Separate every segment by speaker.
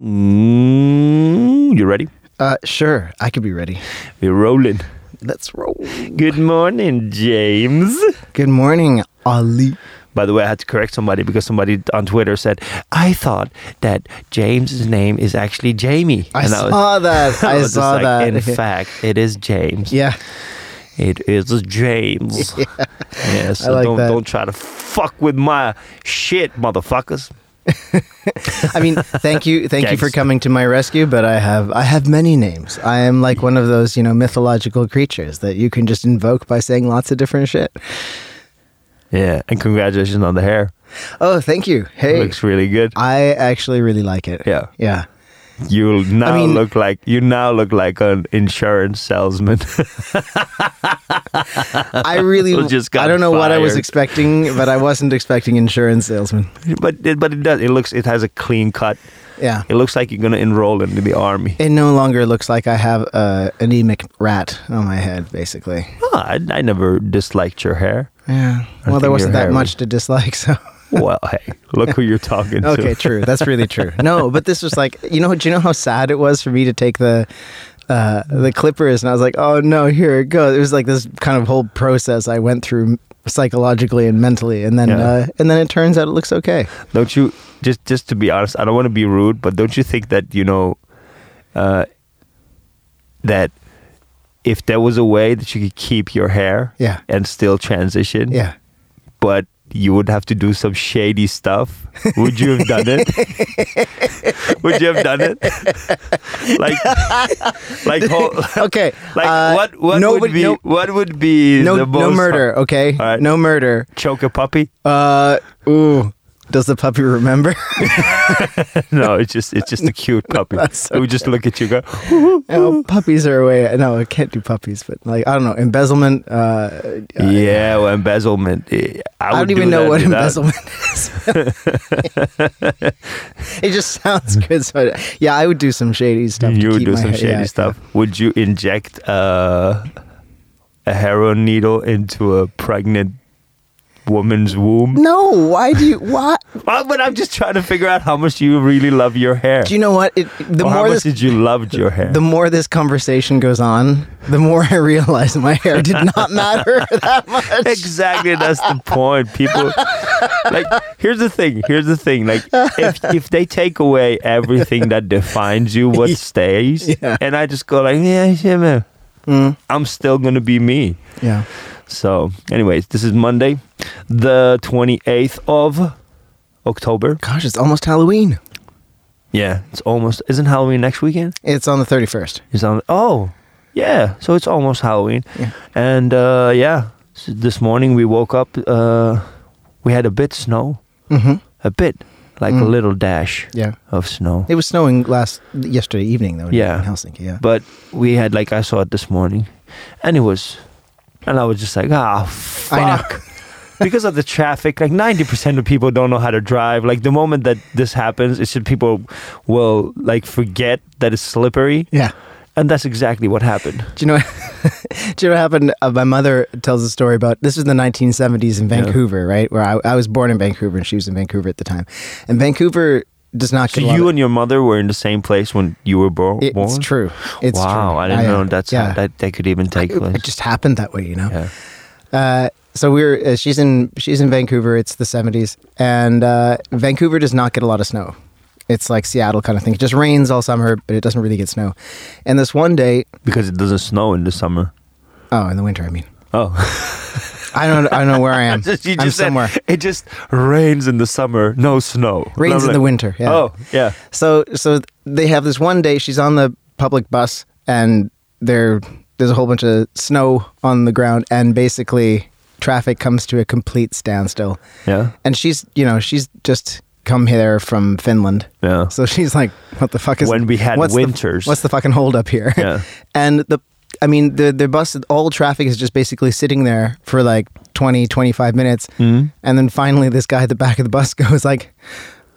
Speaker 1: Mm, you ready?
Speaker 2: Uh, sure, I could be ready.
Speaker 1: We're rolling.
Speaker 2: Let's roll.
Speaker 1: Good morning, James.
Speaker 2: Good morning, Ali.
Speaker 1: By the way, I had to correct somebody because somebody on Twitter said, I thought that James's name is actually Jamie.
Speaker 2: I
Speaker 1: And
Speaker 2: saw that. I,
Speaker 1: was
Speaker 2: saw
Speaker 1: like,
Speaker 2: that.
Speaker 1: In fact, it is James.
Speaker 2: yeah,
Speaker 1: It is James. Yeah, so
Speaker 2: like
Speaker 1: don't,
Speaker 2: that.
Speaker 1: don't try to fuck with my shit, motherfuckers.
Speaker 2: I mean, thank you, thank you for coming to my rescue. But I have, I have many names. I am like one of those, you know, mythological creatures that you can just invoke by saying lots of different shit.
Speaker 1: Yeah, and congratulations on the hair.
Speaker 2: Oh, thank you.
Speaker 1: It
Speaker 2: Hey,
Speaker 1: looks really good.
Speaker 2: I actually really like it.
Speaker 1: Yeah.
Speaker 2: yeah.
Speaker 1: You now
Speaker 2: mean-
Speaker 1: look like you now look like an insurance salesman.
Speaker 2: I really,
Speaker 1: Who just
Speaker 2: I don't know what I was expecting, but I wasn't expecting insurance salesman.
Speaker 1: but it, but it does. It looks. It has a clean cut.
Speaker 2: Yeah.
Speaker 1: It looks like you're gonna enroll into the army.
Speaker 2: It no longer looks like I have uh, a anemic rat on my head, basically.
Speaker 1: Oh, I, I never disliked your hair.
Speaker 2: Yeah. Well, there wasn't that much to dislike, so.
Speaker 1: Well, hey, look who you're talking to.
Speaker 2: Okay, true. That's really true. No, but this was like, you know, do you know how sad it was for me to take the uh, the clippers, and I was like, oh no, here it goes. It was like this kind of whole process I went through psychologically and mentally, and then
Speaker 1: Yeah.
Speaker 2: uh, and then it turns out it looks okay.
Speaker 1: Don't you? Just just to be honest, I don't want to be rude, but don't you think that you know uh, that if there was a way that you could keep your hair
Speaker 2: Yeah.
Speaker 1: and still transition,
Speaker 2: Yeah.
Speaker 1: but you would have to do some shady stuff. Would you have done it? would you have done it? like, like, whole,
Speaker 2: Okay.
Speaker 1: like
Speaker 2: uh,
Speaker 1: what? What
Speaker 2: nobody-
Speaker 1: would be?
Speaker 2: no-
Speaker 1: what would be
Speaker 2: No,
Speaker 1: the most
Speaker 2: no murder. Okay.
Speaker 1: Right.
Speaker 2: No murder.
Speaker 1: Choke a puppy?
Speaker 2: Uh, ooh. Does the puppy remember?
Speaker 1: no, it's just it's just a cute puppy.
Speaker 2: So
Speaker 1: It would just look at you, and go,
Speaker 2: no, puppies are away. No, I can't do puppies, but like I don't know, embezzlement. Uh,
Speaker 1: yeah, well, embezzlement. eh, I,
Speaker 2: I, don't even
Speaker 1: do
Speaker 2: know what embezzlement is. it just sounds good. So yeah, I would do some shady stuff. to
Speaker 1: You would do some
Speaker 2: hair-
Speaker 1: shady
Speaker 2: yeah,
Speaker 1: stuff. Would you inject uh, a heroin needle into a pregnant woman's womb?
Speaker 2: No, why do you? what?
Speaker 1: Well, but I'm just trying to figure out how much you really love your hair.
Speaker 2: Do you know what? It, the
Speaker 1: or how
Speaker 2: more
Speaker 1: much
Speaker 2: this,
Speaker 1: did you loved your hair?
Speaker 2: the more this conversation goes on, the more I realize my hair did not matter that much.
Speaker 1: exactly, that's the point. People like here's the thing. Here's the thing. Like if if they take away everything that defines you, what stays?
Speaker 2: Yeah.
Speaker 1: And I just go like, yeah, yeah, man.
Speaker 2: Mm,
Speaker 1: I'm still gonna be me.
Speaker 2: yeah.
Speaker 1: So, anyways, this is Monday, the 28th of October.
Speaker 2: Gosh, it's almost Halloween.
Speaker 1: Yeah, it's almost. Isn't Halloween next weekend?
Speaker 2: It's on the thirty first.
Speaker 1: It's on. Oh, yeah. So it's almost Halloween.
Speaker 2: Yeah.
Speaker 1: And uh, yeah, s this morning we woke up. Uh, we had a bit snow,
Speaker 2: Mm-hmm.
Speaker 1: a bit, like a
Speaker 2: Mm.
Speaker 1: little dash
Speaker 2: Yeah.
Speaker 1: of snow.
Speaker 2: It was snowing last yesterday evening though.
Speaker 1: Yeah.
Speaker 2: in Helsinki. Yeah.
Speaker 1: But we had like I saw it this morning, and it was, and I was just like, ah,
Speaker 2: know.
Speaker 1: fuck. because of the traffic, like ninety percent of people don't know how to drive. Like the moment that this happens, it's just people will like forget that it's slippery,
Speaker 2: yeah.
Speaker 1: and that's exactly what happened.
Speaker 2: Do you know? do you know what happened? Uh, my mother tells a story about this was the 1970s in
Speaker 1: Yeah.
Speaker 2: Vancouver, right? Where I, I was born in Vancouver and she was in Vancouver at the time. And Vancouver does not
Speaker 1: So you and your mother were in the same place when you were bo-
Speaker 2: It's
Speaker 1: born.
Speaker 2: true. It's
Speaker 1: wow,
Speaker 2: true.
Speaker 1: I didn't
Speaker 2: uh,
Speaker 1: know that's
Speaker 2: yeah.
Speaker 1: how, that that could even take place.
Speaker 2: it just happened that way, you know.
Speaker 1: yeah.
Speaker 2: Uh, so we're uh, she's in she's in Vancouver. It's the 70s, and uh, Vancouver does not get a lot of snow. It's like Seattle kind of thing. It just rains all summer, but it doesn't really get snow. And this one day,
Speaker 1: Because it doesn't snow in the summer.
Speaker 2: oh, in the winter, I mean,
Speaker 1: Oh,
Speaker 2: I don't I don't know where I am.
Speaker 1: Just- you
Speaker 2: I'm
Speaker 1: just said
Speaker 2: somewhere.
Speaker 1: it just rains in the summer, no snow.
Speaker 2: Rains
Speaker 1: I'm
Speaker 2: in the winter. Yeah.
Speaker 1: Oh, yeah.
Speaker 2: So so they have this one day she's on the public bus and there there's a whole bunch of snow on the ground and basically traffic comes to a complete standstill.
Speaker 1: Yeah.
Speaker 2: And she's you know, she's just come here from Finland.
Speaker 1: Yeah.
Speaker 2: So she's like, what the fuck is
Speaker 1: When we had
Speaker 2: what's the-
Speaker 1: winters.
Speaker 2: what's the fucking hold up here?
Speaker 1: Yeah.
Speaker 2: and the I mean the the bus all traffic is just basically sitting there for like 20 25 minutes.
Speaker 1: Mhm.
Speaker 2: And then finally this guy at the back of the bus goes like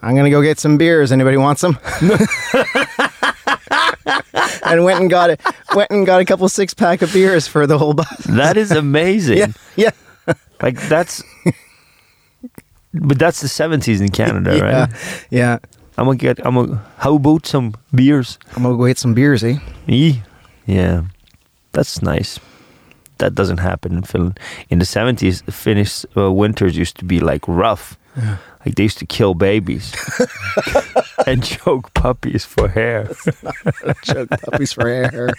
Speaker 2: I'm gonna go get some beers. Anybody want some? and went and got it. Went and got a couple six pack of beers for the whole bus.
Speaker 1: That is amazing.
Speaker 2: Yeah, yeah,
Speaker 1: Like that's But that's the 70s in Canada,
Speaker 2: yeah,
Speaker 1: right?
Speaker 2: yeah.
Speaker 1: I'm gonna get. I'm gonna. How about some beers?
Speaker 2: I'm gonna go get some beers, eh?
Speaker 1: Yeah, that's nice. That doesn't happen in Finland. In the 70s, Finnish uh, winters used to be like rough. Like they used to kill babies and choke puppies for hair.
Speaker 2: Choke puppies for air.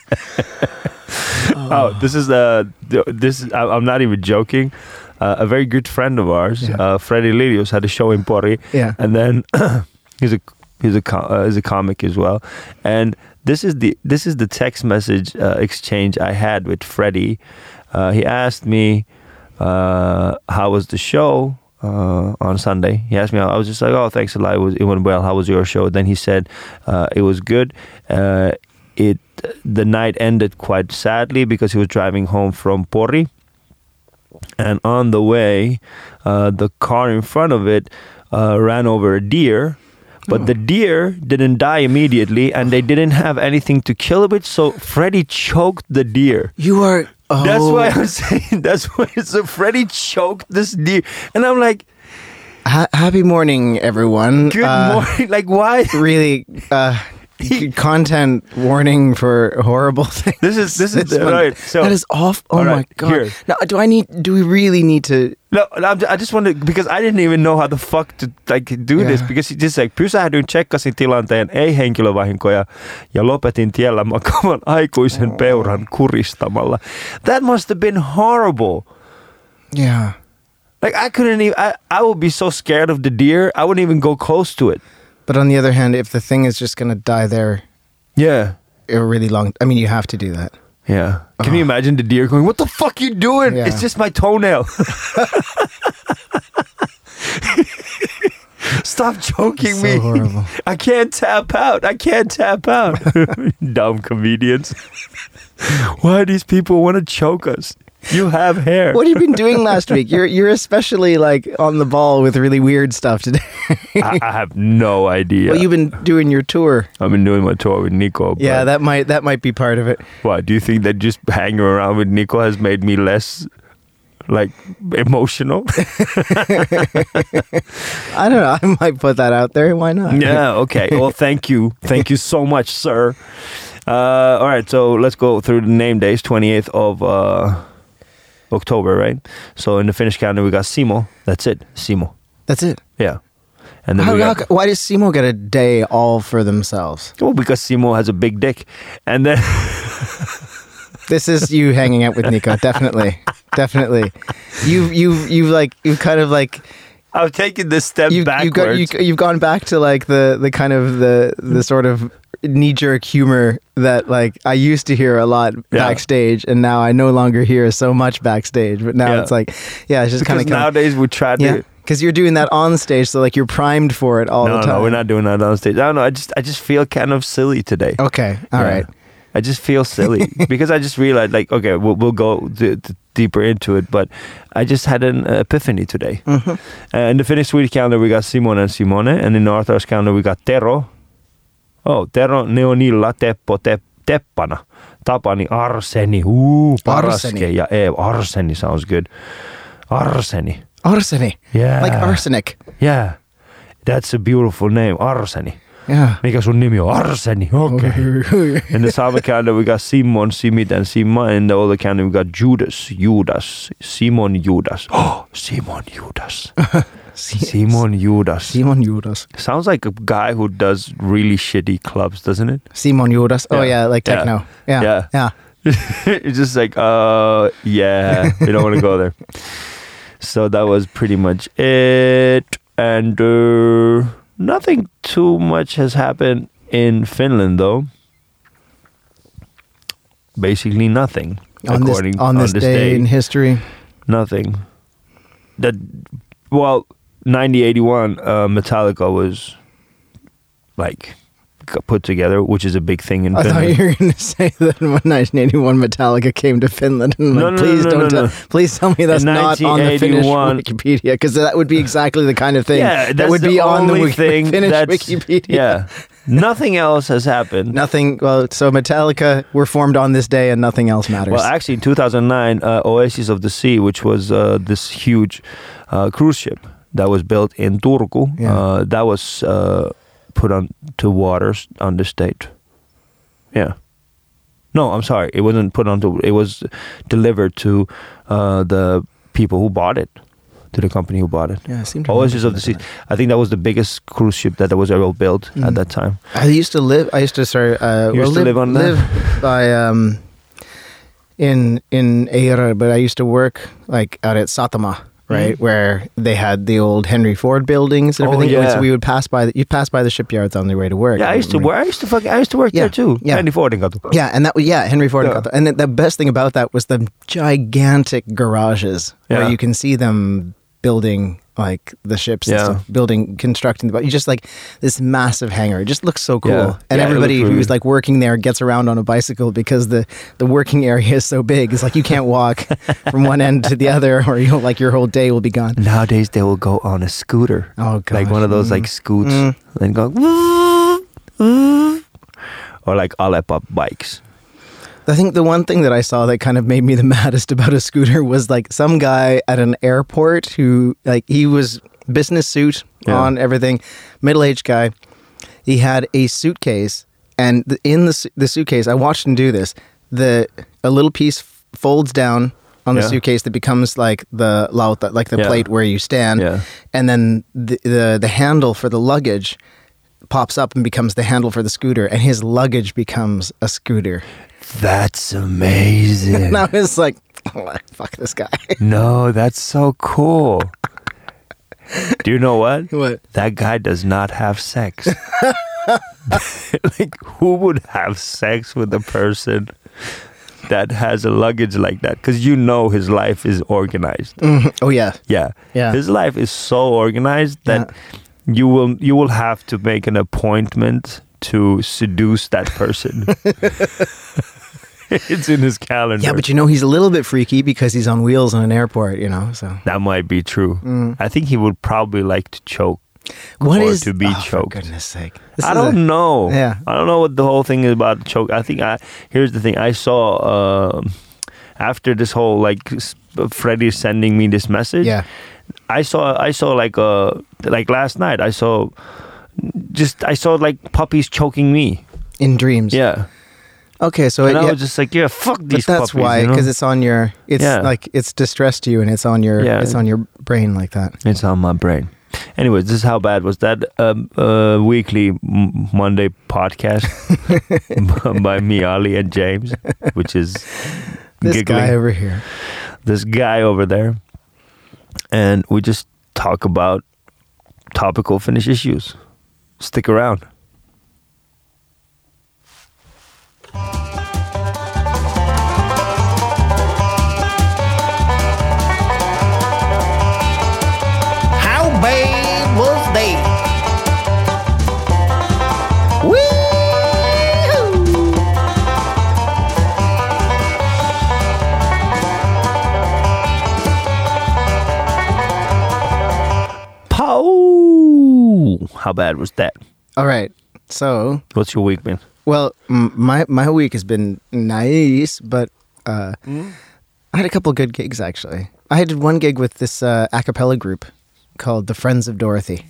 Speaker 1: Oh, this is uh, this is, I'm not even joking. Uh, a very good friend of ours,
Speaker 2: Yeah.
Speaker 1: uh, Freddie Lilius, had a show in Pori,
Speaker 2: Yeah.
Speaker 1: and then he's a he's a uh, he's a comic as well. And this is the this is the text message uh, exchange I had with Freddie. Uh, he asked me uh, how was the show uh, on Sunday. He asked me. I was just like, oh, thanks a lot. It was it went well. How was your show? Then he said uh, it was good. It the night ended quite sadly because he was driving home from Pori and on the way, the car in front of it ran over a deer. But the deer didn't die immediately, and they didn't have anything to kill it with. So Freddy choked the deer.
Speaker 2: You are. Oh,
Speaker 1: That's why I'm saying. That's why. So Freddy choked this deer, and I'm like,
Speaker 2: Ha- happy morning, everyone.
Speaker 1: "Good
Speaker 2: Uh,
Speaker 1: morning!" Like, why?
Speaker 2: Really, uh, content warning for horrible things.
Speaker 1: This is this is
Speaker 2: This
Speaker 1: right. So
Speaker 2: that is off. Oh
Speaker 1: All
Speaker 2: my god!
Speaker 1: here.
Speaker 2: Now, do I need? Do we really need to?
Speaker 1: No, I just wanted because I didn't even know how the fuck to like do this because just like pysähdyin, tsekkasin tilanteen, ei henkilövahinkoja ja lopetin tiellä makaavan aikuisen oh. peuran kuristamalla. That must have been horrible.
Speaker 2: Yeah.
Speaker 1: Like I couldn't even. I, I would be so scared of the deer. I wouldn't even go close to it.
Speaker 2: But on the other hand, if the thing is just gonna die there
Speaker 1: Yeah.
Speaker 2: a really long, I mean, you have to do that.
Speaker 1: Yeah. Can uh-huh. you imagine the deer going, "What the fuck you doing?
Speaker 2: Yeah.
Speaker 1: It's just my toenail." Stop choking
Speaker 2: So
Speaker 1: me.
Speaker 2: horrible.
Speaker 1: I can't tap out. I can't tap out. Dumb comedians. Why do these people want to choke us? You have hair.
Speaker 2: What have you been doing last week? You're you're especially like on the ball with really weird stuff today.
Speaker 1: I, I have no idea.
Speaker 2: Well, you've been doing your tour.
Speaker 1: I've been doing my tour with Nico.
Speaker 2: Yeah, that might that might be part of it.
Speaker 1: Why? Do you think that just hanging around with Nico has made me less, like, emotional?
Speaker 2: I don't know. I might put that out there. Why not?
Speaker 1: yeah. Okay. Well, thank you. Thank you so much, sir. Uh, all right. So let's go through the name days. Twenty eighth of uh, October, right? So in the Finnish calendar, we got Simo. That's it. Simo.
Speaker 2: That's it.
Speaker 1: Yeah. And then
Speaker 2: How,
Speaker 1: we
Speaker 2: how, why does Simo get a day all for themselves?
Speaker 1: well, because Simo has a big dick, and then
Speaker 2: This is you hanging out with Nico. Definitely, definitely. You you you like you kind of like
Speaker 1: I've taken this step
Speaker 2: you got you,
Speaker 1: backwards.
Speaker 2: you've gone back to like the the kind of the the sort of knee jerk humor that like I used to hear a lot
Speaker 1: Yeah.
Speaker 2: backstage, and now I no longer hear so much backstage. But now
Speaker 1: Yeah.
Speaker 2: it's like, yeah, it's just kind of
Speaker 1: nowadays we try to.
Speaker 2: yeah, because you're doing that on stage, so like you're primed for it all
Speaker 1: no,
Speaker 2: the time.
Speaker 1: no, we're not doing that on stage. I don't know. I just, I just feel kind of silly today.
Speaker 2: Okay, all right.
Speaker 1: I just feel silly because I just realized, like, okay, we'll, we'll go d- d- deeper into it, but I just had an epiphany today.
Speaker 2: Mm-hmm.
Speaker 1: Uh, in the Finnish Swedish calendar, we got Simone and Simone, and in the Orthodox calendar, we got Tero. Oh, Tero, Neonilla, Teppo, Tep, Teppana, Tapani, Arseni, ooh, Paraske,
Speaker 2: Arseni.
Speaker 1: ja Eeva. Arseni sounds good. Arseni,
Speaker 2: Arsenic,
Speaker 1: yeah.
Speaker 2: like arsenic.
Speaker 1: Yeah, that's a beautiful name, Arseni.
Speaker 2: Yeah.
Speaker 1: Mikä sun nimi on? Arseni, okay. In the Saba calendar, we got Simon, Simit, and Sima. In the older calendar, we got Judas, Judas, Simon, Judas. Oh, Simon, Judas. Simon, Judas.
Speaker 2: Simon Judas.
Speaker 1: Sounds like a guy who does really shitty clubs, doesn't it?
Speaker 2: Simon Judas. Oh
Speaker 1: Yeah.
Speaker 2: yeah, like techno. Yeah.
Speaker 1: Yeah.
Speaker 2: Yeah.
Speaker 1: it's just like, uh, yeah, we don't want to go there. So that was pretty much it. And uh, nothing too much has happened in Finland, though. Basically, nothing.
Speaker 2: On this
Speaker 1: according
Speaker 2: on this, day, in history.
Speaker 1: nothing. That well, 1981, uh, Metallica was like put together, which is a big thing in
Speaker 2: I thought
Speaker 1: Finland.
Speaker 2: you were going to say that when 1981 Metallica came to Finland, and
Speaker 1: No,
Speaker 2: like,
Speaker 1: no,
Speaker 2: please
Speaker 1: no,
Speaker 2: don't
Speaker 1: no,
Speaker 2: tell, please tell me that's not on the Finnish Wikipedia, because that would be exactly the kind of thing
Speaker 1: yeah,
Speaker 2: that would be on the Wiki-
Speaker 1: thing
Speaker 2: Finnish Wikipedia.
Speaker 1: Yeah, nothing else has happened.
Speaker 2: Nothing. Well, so Metallica were formed on this day, and nothing else matters.
Speaker 1: Well, actually, in 2009, uh, Oasis of the Sea, which was uh, this huge uh, cruise ship that was built in Turku,
Speaker 2: Yeah.
Speaker 1: uh, that was uh, put on to waters on the state. Yeah. No, I'm sorry. It wasn't put onto. It was delivered to uh, the people who bought it, to the company who bought it.
Speaker 2: Yeah, I seem to
Speaker 1: Oasis of the Sea. I think that was the biggest cruise ship that was ever built
Speaker 2: Mm.
Speaker 1: at that time.
Speaker 2: I used to live. I used to sorry. Uh,
Speaker 1: You used to live on that?
Speaker 2: live by um, in in Eira, but I used to work like out at Satama. Right mm-hmm. where they had the old Henry Ford buildings and.
Speaker 1: Oh,
Speaker 2: everything.
Speaker 1: yeah.
Speaker 2: So we would pass by. The, you pass by the shipyards on the way to work.
Speaker 1: Yeah, I used to
Speaker 2: mm-hmm.
Speaker 1: work. I used to fuck. I used to work
Speaker 2: Yeah,
Speaker 1: there too.
Speaker 2: yeah.
Speaker 1: Henry Ford and.
Speaker 2: Yeah, and that yeah Henry Ford.
Speaker 1: Yeah.
Speaker 2: And, the, the best thing about that was the gigantic garages
Speaker 1: Yeah.
Speaker 2: where you can see them building like the ships
Speaker 1: Yeah.
Speaker 2: and stuff, building, constructing the boat. You just like this massive hangar. It just looks so cool.
Speaker 1: Yeah.
Speaker 2: And
Speaker 1: Yeah,
Speaker 2: everybody who's like working there gets around on a bicycle because the the working area is so big. It's like you can't walk from one end to the other, or you like your whole day will be gone.
Speaker 1: Nowadays they will go on a scooter.
Speaker 2: Oh,
Speaker 1: Like one of those
Speaker 2: Mm.
Speaker 1: like scoots
Speaker 2: Mm.
Speaker 1: and go woo, woo. or like Alepa bikes.
Speaker 2: I think the one thing that I saw that kind of made me the maddest about a scooter was like some guy at an airport who like he was business suit
Speaker 1: Yeah.
Speaker 2: on everything, middle aged guy. He had a suitcase, and in the the suitcase, I watched him do this. The a little piece f- folds down on the
Speaker 1: Yeah.
Speaker 2: suitcase that becomes like the like the
Speaker 1: Yeah.
Speaker 2: plate where you stand, and then the, the the handle for the luggage pops up and becomes the handle for the scooter, and his luggage becomes a scooter.
Speaker 1: That's amazing.
Speaker 2: And I was like, oh, fuck this guy.
Speaker 1: no, that's so cool. Do you know what?
Speaker 2: What?
Speaker 1: That guy does not have sex. like, who would have sex with a person that has a luggage like that? Because you know his life is organized. Mm-hmm.
Speaker 2: Oh yeah.
Speaker 1: Yeah.
Speaker 2: Yeah.
Speaker 1: His life is so organized that you will you will have to make an appointment to seduce that person. it's in his calendar.
Speaker 2: Yeah, but you know he's a little bit freaky because he's on wheels on an airport. You know, so
Speaker 1: that might be true.
Speaker 2: Mm.
Speaker 1: I think he would probably like to choke.
Speaker 2: what
Speaker 1: Or
Speaker 2: is
Speaker 1: to be
Speaker 2: oh, For
Speaker 1: choked.
Speaker 2: goodness sake! This
Speaker 1: I don't
Speaker 2: a-
Speaker 1: know.
Speaker 2: Yeah.
Speaker 1: I don't know what the whole thing is about choke. I think I here's the thing. I saw um after this whole like Freddie sending me this message.
Speaker 2: Yeah.
Speaker 1: I saw I saw like uh like last night I saw just I saw like puppies choking me.
Speaker 2: In dreams.
Speaker 1: Yeah.
Speaker 2: Okay, so
Speaker 1: And
Speaker 2: it,
Speaker 1: I
Speaker 2: yeah,
Speaker 1: was just like, yeah, fuck
Speaker 2: but
Speaker 1: these
Speaker 2: that's
Speaker 1: puppies.
Speaker 2: why
Speaker 1: you know?
Speaker 2: because it's on your. It's
Speaker 1: Yeah.
Speaker 2: like it's distressed you and it's on your.
Speaker 1: Yeah.
Speaker 2: It's on your brain like that.
Speaker 1: It's on my brain. Anyways, this is how bad was that um, uh, weekly m- Monday podcast by me, Ali, and James, which is
Speaker 2: This
Speaker 1: giggling.
Speaker 2: guy over here.
Speaker 1: this guy over there, and we just talk about topical Finnish issues. Stick around.
Speaker 2: How bad was
Speaker 1: that?
Speaker 2: All right. So
Speaker 1: What's your week been?
Speaker 2: Well, m- my my week has been nice, but uh, I had a couple good gigs actually. I did one gig with this uh, a cappella group called the Friends of Dorothy.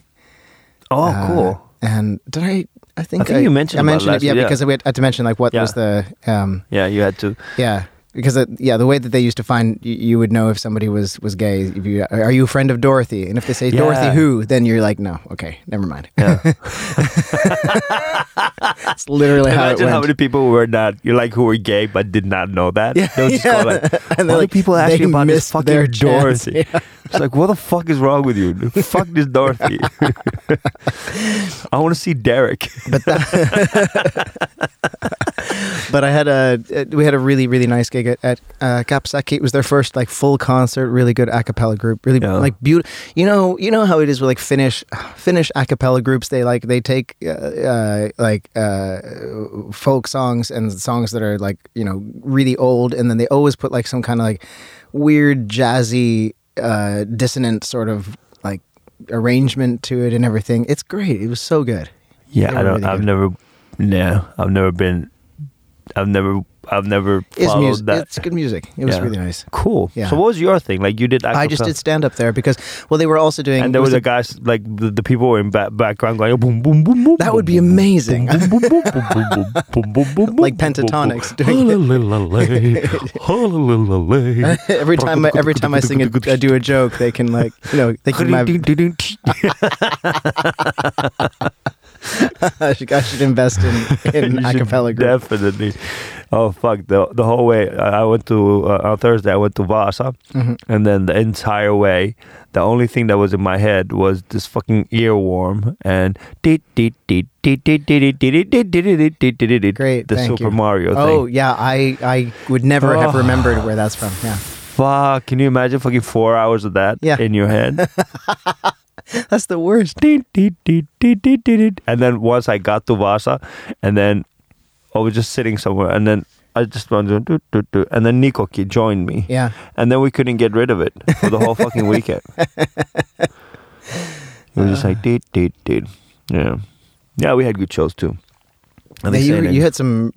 Speaker 1: Oh,
Speaker 2: Uh,
Speaker 1: cool.
Speaker 2: And did I? I think
Speaker 1: I think you mentioned
Speaker 2: I mentioned it, yeah,
Speaker 1: yeah.
Speaker 2: because we had, had to mention like what
Speaker 1: Yeah.
Speaker 2: was the um,
Speaker 1: Yeah, you had to.
Speaker 2: yeah because it, yeah the way that they used to find you, you would know if somebody was was gay if you are you a friend of Dorothy and if they say Dorothy who then you're like no okay never mind
Speaker 1: Yeah.
Speaker 2: it's literally how it
Speaker 1: Imagine
Speaker 2: went
Speaker 1: how many people were not, you like, who were gay but did not know that.
Speaker 2: Yeah,
Speaker 1: just
Speaker 2: yeah.
Speaker 1: go like,
Speaker 2: And like,
Speaker 1: people ask you about this fucking
Speaker 2: Dorothy? chance.
Speaker 1: It's like, what the fuck is wrong with you? fuck this Dorothy. I want to see Derek.
Speaker 2: but that, but I had a we had a really really nice gig at, at uh, Kapsäkki. It was their first like full concert, really good a cappella group, really
Speaker 1: Yeah.
Speaker 2: like beautiful. You know, you know how it is with like Finnish Finnish a cappella groups. They like they take uh, uh, like uh, folk songs and songs that are like you know really old, and then they always put like some kind of like weird jazzy uh, dissonant sort of like arrangement to it and everything. It's great. It was so good.
Speaker 1: Yeah, I don't.
Speaker 2: really
Speaker 1: I've
Speaker 2: good.
Speaker 1: never. No, I've never been. I've never I've never followed
Speaker 2: music,
Speaker 1: that.
Speaker 2: It's good music. It was
Speaker 1: yeah.
Speaker 2: really nice.
Speaker 1: Cool.
Speaker 2: Yeah.
Speaker 1: So what was your thing? Like you did.
Speaker 2: I just did stand up there because well they were also doing.
Speaker 1: And there
Speaker 2: was,
Speaker 1: was
Speaker 2: a,
Speaker 1: a guy like the, the, people were in back, background going boom boom boom boom.
Speaker 2: That would be amazing. like
Speaker 1: Pentatonix
Speaker 2: doing. every time I, every time I sing a, I do a joke they can like you know they can. My... I should invest in in acapella group.
Speaker 1: Definitely. Oh fuck! The the whole way I went to uh, on Thursday. I went to Vasa,
Speaker 2: Mhm.
Speaker 1: and then the entire way, the only thing that was in my head was this fucking earworm and
Speaker 2: Great,
Speaker 1: the Super
Speaker 2: you.
Speaker 1: Mario thing.
Speaker 2: Oh yeah, I I would never have
Speaker 1: Oh.
Speaker 2: remembered where that's from. Yeah,
Speaker 1: Fuck! Can you imagine fucking four hours of that
Speaker 2: Yeah.
Speaker 1: in your head?
Speaker 2: that's the worst.
Speaker 1: and then once I got to Vasa, and then I was just sitting somewhere, and then I just went do, do, do, and then Nikoki joined me,
Speaker 2: Yeah,
Speaker 1: and then we couldn't get rid of it for the whole fucking weekend. It was just like did did did, yeah, yeah. We had good shows too. And
Speaker 2: Yeah, you you had some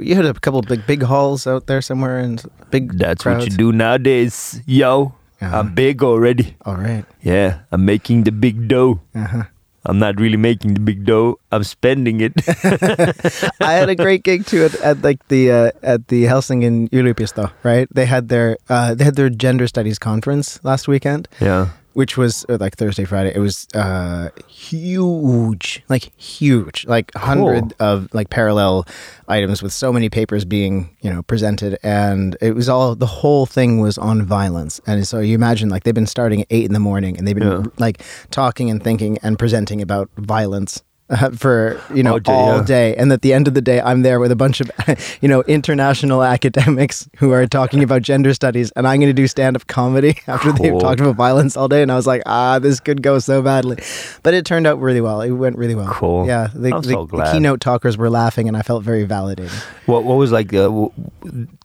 Speaker 2: you had a couple of big big halls out there somewhere and big.
Speaker 1: That's
Speaker 2: crowds.
Speaker 1: what you do nowadays, yo.
Speaker 2: Uh-huh.
Speaker 1: I'm big already.
Speaker 2: All right.
Speaker 1: Yeah, I'm making the big dough.
Speaker 2: Uh-huh.
Speaker 1: I'm not really making the big dough. I'm spending it.
Speaker 2: I had a great gig too at, at like the uh, at the Helsingin yliopisto, right? They had their uh, they had their gender studies conference last weekend,
Speaker 1: yeah.
Speaker 2: Which was uh, like Thursday, Friday. It was uh, huge, like huge, like hundred of like parallel items with so many papers being you know presented, and it was all the whole thing was on violence. And so you imagine like they've been starting at eight in the morning, and they've been
Speaker 1: Yeah.
Speaker 2: like talking and thinking and presenting about violence. Uh, for you know
Speaker 1: All day,
Speaker 2: all
Speaker 1: yeah.
Speaker 2: day, and at the end of the day, I'm there with a bunch of you know international academics who are talking about gender studies, and I'm going to do stand up comedy after they've talked about violence all day. And I was like, ah, this could go so badly, but it turned out really well. It went really well.
Speaker 1: Cool.
Speaker 2: Yeah, the,
Speaker 1: I'm
Speaker 2: the,
Speaker 1: so
Speaker 2: the keynote talkers were laughing, and I felt very validated.
Speaker 1: What What was like? Uh, w-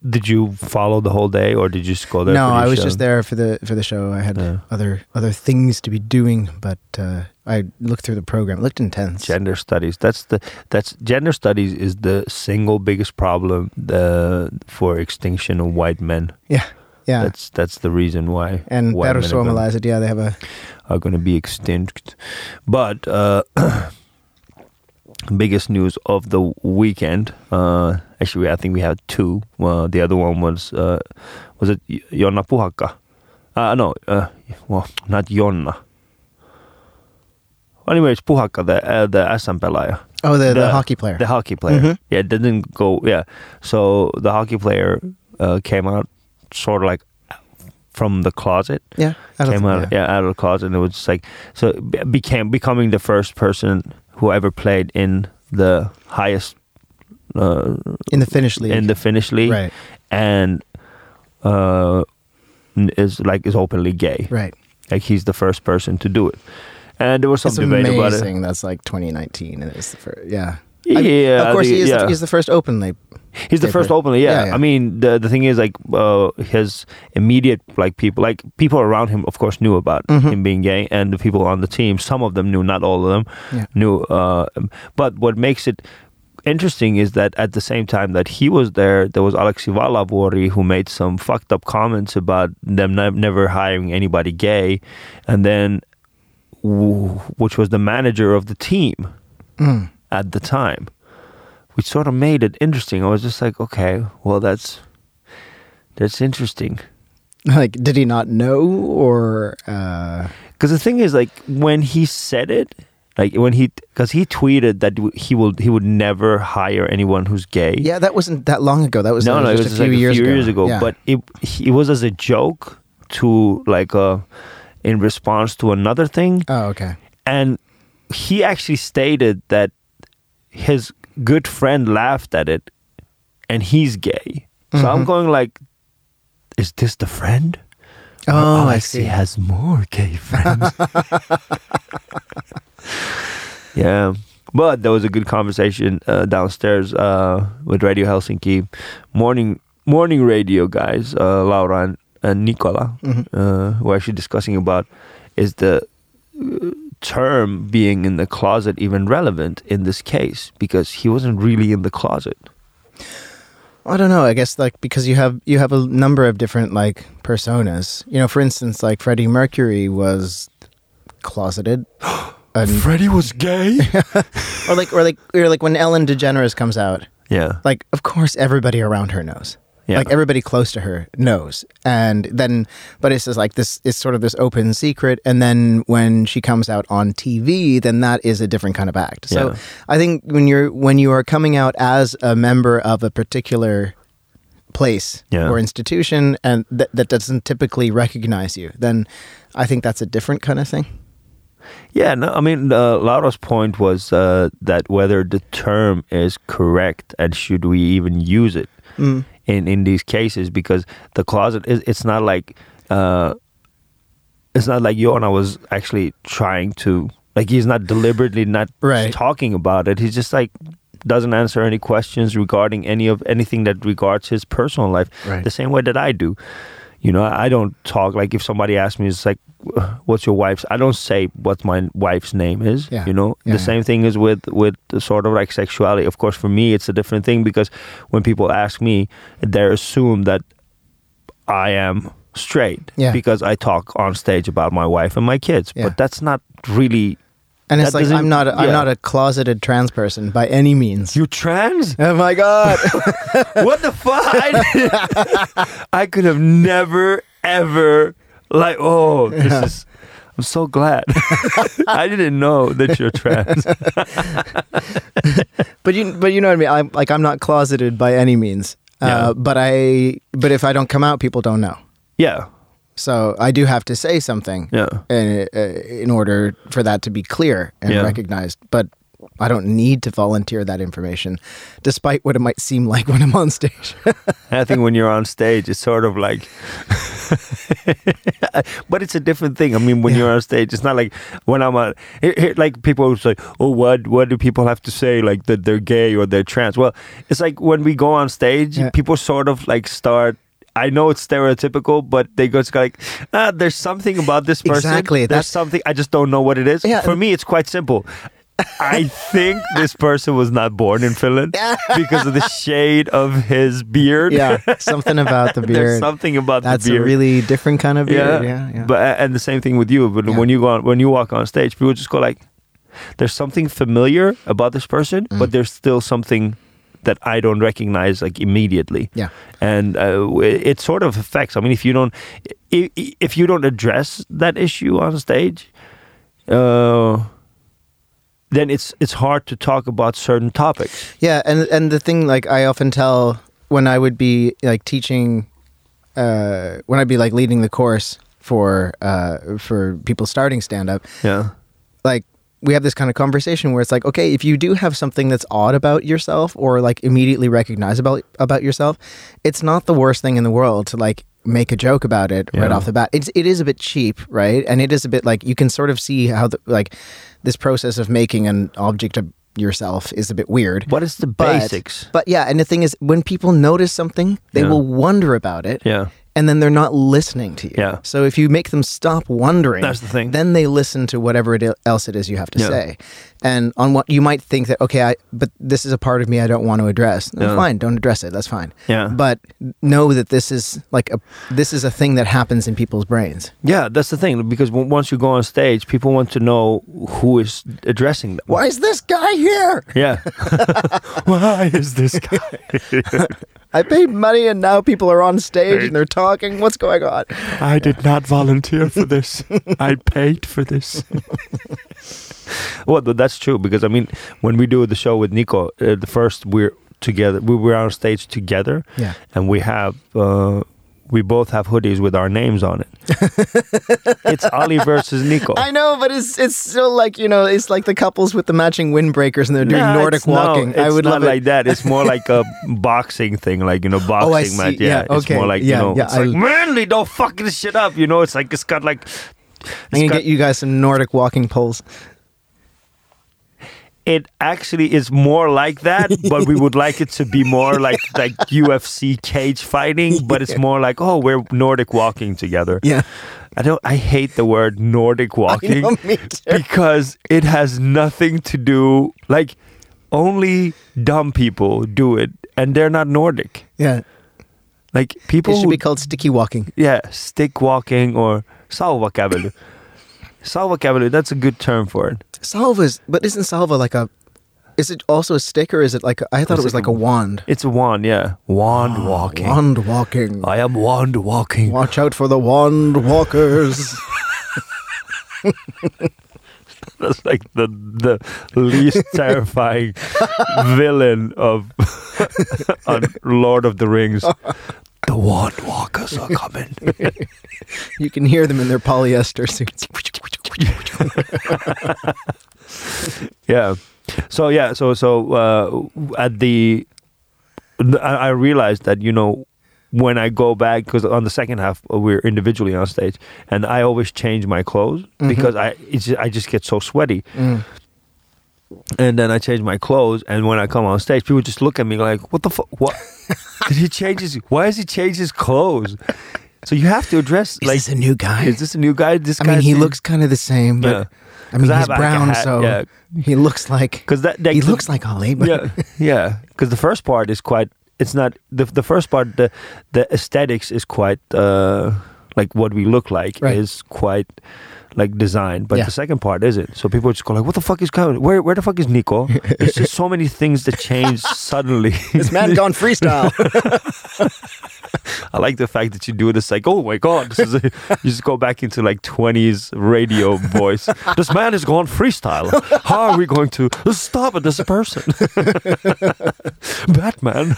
Speaker 1: did you follow the whole day, or did you just go there?
Speaker 2: no,
Speaker 1: for the
Speaker 2: I was
Speaker 1: show?
Speaker 2: just there for the for the show. I had
Speaker 1: Yeah.
Speaker 2: other other things to be doing, but uh, I looked through the program. It looked intense.
Speaker 1: Gender studies. That's the that's gender studies is the single biggest problem the for extinction of white men.
Speaker 2: yeah, yeah.
Speaker 1: That's that's the reason why
Speaker 2: and
Speaker 1: are gonna,
Speaker 2: yeah, they have a
Speaker 1: are going to be extinct. But uh, biggest news of the weekend. Uh, actually, I think we had two. Uh, the other one was uh, was it Janne Puhakka? Uh, no, uh, well, not Jonna. Anyways, Puhakka, the uh, the SM pelaaja.
Speaker 2: oh the, the,
Speaker 1: The-
Speaker 2: hockey player.
Speaker 1: The hockey player.
Speaker 2: Mhm.
Speaker 1: Yeah, it didn't go. Yeah. So the hockey player uh, came out sort of like from the closet.
Speaker 2: yeah, don't
Speaker 1: came
Speaker 2: think-
Speaker 1: out, yeah. out of the closet, and it was just like so became becoming the first person who ever played in the highest uh,
Speaker 2: in the Finnish league.
Speaker 1: in the Finnish league,
Speaker 2: right,
Speaker 1: and uh, is like is openly gay.
Speaker 2: right.
Speaker 1: Like he's the first person to do it, and there was some
Speaker 2: It's
Speaker 1: debate about it.
Speaker 2: amazing. That's like 2019, and it's the first. Yeah,
Speaker 1: Yeah,
Speaker 2: I mean, of course
Speaker 1: think-
Speaker 2: he is.
Speaker 1: yeah.
Speaker 2: The, he's the first openly.
Speaker 1: He's the first openly, yeah.
Speaker 2: Yeah, yeah.
Speaker 1: I mean, the the thing is, like, uh, his immediate like people, like people around him, of course, knew about
Speaker 2: Mhm.
Speaker 1: him being gay, and the people on the team, some of them knew, not all of them knew. Uh, but what makes it interesting is that at the same time that he was there, there was Aleksi Valavuori who made some fucked up comments about them ne- never hiring anybody gay, and then, which was the manager of the team
Speaker 2: Mm.
Speaker 1: at the time, which sort of made it interesting. I was just like, okay, well, that's that's interesting.
Speaker 2: Like, did he not know, or uh,
Speaker 1: Because the thing is, like, when he said it, like when he, because he tweeted that he will, he would never hire anyone who's gay.
Speaker 2: yeah, that wasn't that long ago. That was
Speaker 1: no, no, it was
Speaker 2: a few,
Speaker 1: like
Speaker 2: years,
Speaker 1: a few
Speaker 2: ago.
Speaker 1: years ago.
Speaker 2: Yeah.
Speaker 1: But it, it was as a joke to like uh in response to another thing,
Speaker 2: oh, okay.
Speaker 1: and he actually stated that his good friend laughed at it and he's gay. So i'm
Speaker 2: Mhm.
Speaker 1: going like is this the friend? Or
Speaker 2: Oh, I
Speaker 1: Aleksi
Speaker 2: see.
Speaker 1: has more gay friends. Yeah. But there was a good conversation uh, downstairs uh, with radio helsinki. Morning morning radio guys. Uh, laura and, and nicola
Speaker 2: Mhm.
Speaker 1: uh, were actually discussing about is the uh, term being in the closet even relevant in this case because he wasn't really in the closet.
Speaker 2: I don't know. I guess like because you have you have a number of different like personas. You know, for instance, like Freddie Mercury was closeted, and
Speaker 1: Freddie was gay.
Speaker 2: or like or like or like when Ellen DeGeneres comes out,
Speaker 1: yeah,
Speaker 2: like of course everybody around her knows.
Speaker 1: Yeah.
Speaker 2: Like everybody close to her knows. And then but it's just like this it's sort of this open secret and then when she comes out on TV, then that is a different kind of act. So
Speaker 1: Yeah.
Speaker 2: I think when you're when you are coming out as a member of a particular place
Speaker 1: Yeah.
Speaker 2: or institution and that that doesn't typically recognize you, then I think that's a different kind of thing.
Speaker 1: yeah. No, I mean, uh, Laura's point was uh, that whether the term is correct and should we even use it
Speaker 2: Mm.
Speaker 1: In in these cases because the closet is it's not like uh, it's not like Johanna was actually trying to like he's not deliberately not
Speaker 2: Right.
Speaker 1: talking about it. He's just like doesn't answer any questions regarding any of anything that regards his personal life
Speaker 2: Right.
Speaker 1: the same way that I do. You know, I don't talk like if somebody asks me, it's like, "What's your wife's?" I don't say what my wife's name is.
Speaker 2: Yeah.
Speaker 1: You know,
Speaker 2: Yeah,
Speaker 1: the
Speaker 2: yeah.
Speaker 1: same thing is with with the sort of like sexuality. Of course, for me, it's a different thing because when people ask me, they assume that I am straight
Speaker 2: Yeah.
Speaker 1: because I talk on stage about my wife and my kids.
Speaker 2: Yeah.
Speaker 1: But that's not really.
Speaker 2: And it's
Speaker 1: That
Speaker 2: like I'm not a, I'm not a closeted trans person by any means.
Speaker 1: You trans?
Speaker 2: Oh my god.
Speaker 1: what the fuck? I, I could have never ever like. Oh, this
Speaker 2: Yeah.
Speaker 1: is. I'm so glad. I didn't know that you're trans.
Speaker 2: But you, but you know what I mean. I'm like I'm not closeted by any means.
Speaker 1: Yeah.
Speaker 2: Uh, but I, but if I don't come out, people don't know.
Speaker 1: yeah,
Speaker 2: So I do have to say something
Speaker 1: yeah,
Speaker 2: in, uh, in order for that to be clear and
Speaker 1: Yeah.
Speaker 2: recognized. But I don't need to volunteer that information, despite what it might seem like when I'm on stage.
Speaker 1: I think when you're on stage, it's sort of like, but it's a different thing. I mean, when
Speaker 2: Yeah.
Speaker 1: you're on stage, it's not like when I'm on. Like people say, "Oh, what? What do people have to say? Like that they're gay or they're trans?" Well, it's like when we go on stage,
Speaker 2: Yeah.
Speaker 1: people sort of like start. I know it's stereotypical, but they go it's like, ah, there's something about this person.
Speaker 2: Exactly,
Speaker 1: There's
Speaker 2: that's-
Speaker 1: something I just don't know what it is.
Speaker 2: Yeah.
Speaker 1: For me, it's quite simple. I think this person was not born in Finland because of the shade of his beard.
Speaker 2: yeah, something about the
Speaker 1: There's
Speaker 2: beard.
Speaker 1: something about
Speaker 2: That's
Speaker 1: the beard.
Speaker 2: That's a really different kind of beard. Yeah, yeah.
Speaker 1: But and the same thing with you. But
Speaker 2: Yeah.
Speaker 1: when you go on, when you walk on stage, people just go like, "There's something familiar about this person,
Speaker 2: Mm.
Speaker 1: but there's still something that I don't recognize like immediately."
Speaker 2: Yeah.
Speaker 1: and uh, it, sort of affects. I mean, if you don't, if, if you don't address that issue on stage, uh, then it's it's hard to talk about certain topics.
Speaker 2: Yeah, and and the thing like I often tell when I would be like teaching, uh, when I'd be like leading the course for uh, for people starting stand up,
Speaker 1: Yeah,
Speaker 2: like we have this kind of conversation where it's like, okay, if you do have something that's odd about yourself or like immediately recognize about about yourself, it's not the worst thing in the world to like make a joke about it right off the bat. It's it is a bit cheap, right? And it is a bit like you can sort of see how the like this process of making an object of yourself is a bit weird.
Speaker 1: what is the
Speaker 2: But-
Speaker 1: basics?
Speaker 2: But yeah, and the thing is, when people notice something, they
Speaker 1: Yeah.
Speaker 2: will wonder about it,
Speaker 1: Yeah.
Speaker 2: And then they're not listening to you.
Speaker 1: Yeah.
Speaker 2: So if you make them stop wondering,
Speaker 1: That's the thing.
Speaker 2: Then they listen to whatever it else it is you have to
Speaker 1: Yeah.
Speaker 2: say, and on what you might think that okay, I but this is a part of me I don't want to address. No,
Speaker 1: Yeah.
Speaker 2: Fine, don't address it. That's fine.
Speaker 1: Yeah.
Speaker 2: But know that this is like a this is a thing that happens in people's brains.
Speaker 1: Yeah, that's the thing. Because w- once you go on stage, people want to know who is addressing them.
Speaker 2: Why is this guy here?
Speaker 1: Yeah. Why is this guy?
Speaker 2: I paid money and now people are on stage and they're talking. What's going on?
Speaker 1: I did not volunteer for this. I paid for this. well, but that's true because I mean, when we do the show with Nico, uh, the first we're together, we were on stage together,
Speaker 2: Yeah.
Speaker 1: and we have. Uh, we both have hoodies with our names on it. it's Ali versus Nico.
Speaker 2: I know, but it's it's still like you know, it's like the couples with the matching windbreakers and they're doing Nordic
Speaker 1: it's no,
Speaker 2: walking. I
Speaker 1: it's
Speaker 2: would
Speaker 1: not like
Speaker 2: it.
Speaker 1: that. It's more like a boxing thing, like you know, boxing
Speaker 2: Oh,
Speaker 1: match.
Speaker 2: Yeah,
Speaker 1: Yeah, it's
Speaker 2: okay.
Speaker 1: more like
Speaker 2: Yeah,
Speaker 1: you know,
Speaker 2: yeah,
Speaker 1: it's like manly. Don't fuck this shit up. You know, it's like it's got like.
Speaker 2: I'm gonna
Speaker 1: got-
Speaker 2: get you guys some Nordic walking poles.
Speaker 1: It actually is more like that, but we would like it to be more like like UFC cage fighting. But it's more like oh, we're Nordic walking together.
Speaker 2: Yeah,
Speaker 1: I don't. I hate the word Nordic walking
Speaker 2: know,
Speaker 1: because it has nothing to do like only dumb people do it, and they're not Nordic.
Speaker 2: Yeah.
Speaker 1: Like people
Speaker 2: It should
Speaker 1: who
Speaker 2: be called sticky walking.
Speaker 1: yeah, stick walking or sauvakävely. Sauvakävely, that's a good term for it.
Speaker 2: Salva is, but isn't salva like a? Is it also a stick or is it like a, I thought it was
Speaker 1: like
Speaker 2: like
Speaker 1: a-
Speaker 2: a wand.
Speaker 1: It's a wand, yeah. Wand ah, walking.
Speaker 2: Wand walking.
Speaker 1: I am wand walking.
Speaker 2: Watch out for the wand walkers.
Speaker 1: That's like the the least terrifying villain of on Lord of the Rings. The wand walkers are coming.
Speaker 2: you can hear them in their polyester suits.
Speaker 1: Yeah. So yeah. So so uh, at the, I I realized that you know when I go back because on the second half uh, we're individually on stage and I always change my clothes because I it's just, I just get so sweaty
Speaker 2: Mm.
Speaker 1: And then I change my clothes and when I come on stage people just look at me like what the fuck what did he change his why has he changed his clothes so you have to address
Speaker 2: Is
Speaker 1: like
Speaker 2: this a new guy?
Speaker 1: is this a new guy this
Speaker 2: I mean, he
Speaker 1: new-
Speaker 2: looks kind of the same, but
Speaker 1: Yeah.
Speaker 2: I mean,
Speaker 1: I
Speaker 2: he's brown,
Speaker 1: hat,
Speaker 2: so
Speaker 1: yeah.
Speaker 2: he looks like
Speaker 1: because that, that
Speaker 2: he looks like Ali. But
Speaker 1: yeah, yeah. Because the first part is quite. It's not the the first part. The the aesthetics is quite uh like what we look like
Speaker 2: Right.
Speaker 1: is quite like design, but
Speaker 2: Yeah.
Speaker 1: the second part isn't. So people just go like, "What the fuck is going? Where where the fuck is Nico?" It's just so many things that change suddenly.
Speaker 2: this man gone freestyle.
Speaker 1: I like the fact that you do it. this like, "Oh my god!" This is a, you just go back into like 20s radio voice. this man is gone freestyle. How are we going to stop a person? Batman.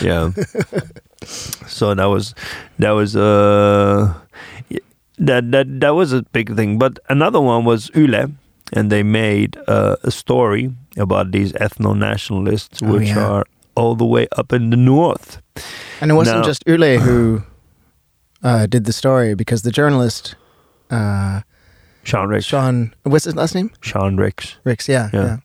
Speaker 1: yeah. So that was that was uh that that that was a big thing. But another one was Yle, and they made uh, a story about these ethno nationalists,
Speaker 2: Oh,
Speaker 1: which
Speaker 2: yeah.
Speaker 1: are all the way up in the north.
Speaker 2: and it wasn't
Speaker 1: No.
Speaker 2: just Yle who uh, did the story because the journalist uh,
Speaker 1: Sean Ricks.
Speaker 2: Sean, what's his last name?
Speaker 1: Sean Ricks.
Speaker 2: Ricks. Yeah,
Speaker 1: Yeah.
Speaker 2: yeah,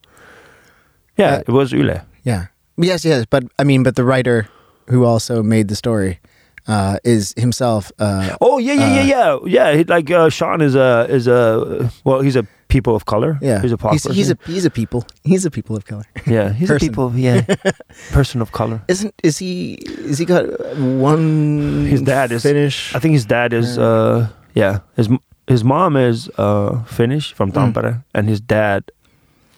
Speaker 1: Yeah,
Speaker 2: Uh,
Speaker 1: it was Yle.
Speaker 2: yeah. Yes, yes. But I mean, but the writer who also made the story uh, is himself. Uh,
Speaker 1: Oh yeah, yeah, yeah, yeah, yeah. he- Like uh, Sean is a is a well, he's a people of color.
Speaker 2: yeah,
Speaker 1: he's a pop
Speaker 2: he's, he's a he's a people. He's a people of color.
Speaker 1: yeah, he's
Speaker 2: person.
Speaker 1: a people. Yeah, person of color.
Speaker 2: Isn't is he? Is he got one?
Speaker 1: His dad is-
Speaker 2: Finnish.
Speaker 1: I think his dad is. uh Yeah, his his mom is uh Finnish from
Speaker 2: Mm.
Speaker 1: Tampere, and his dad.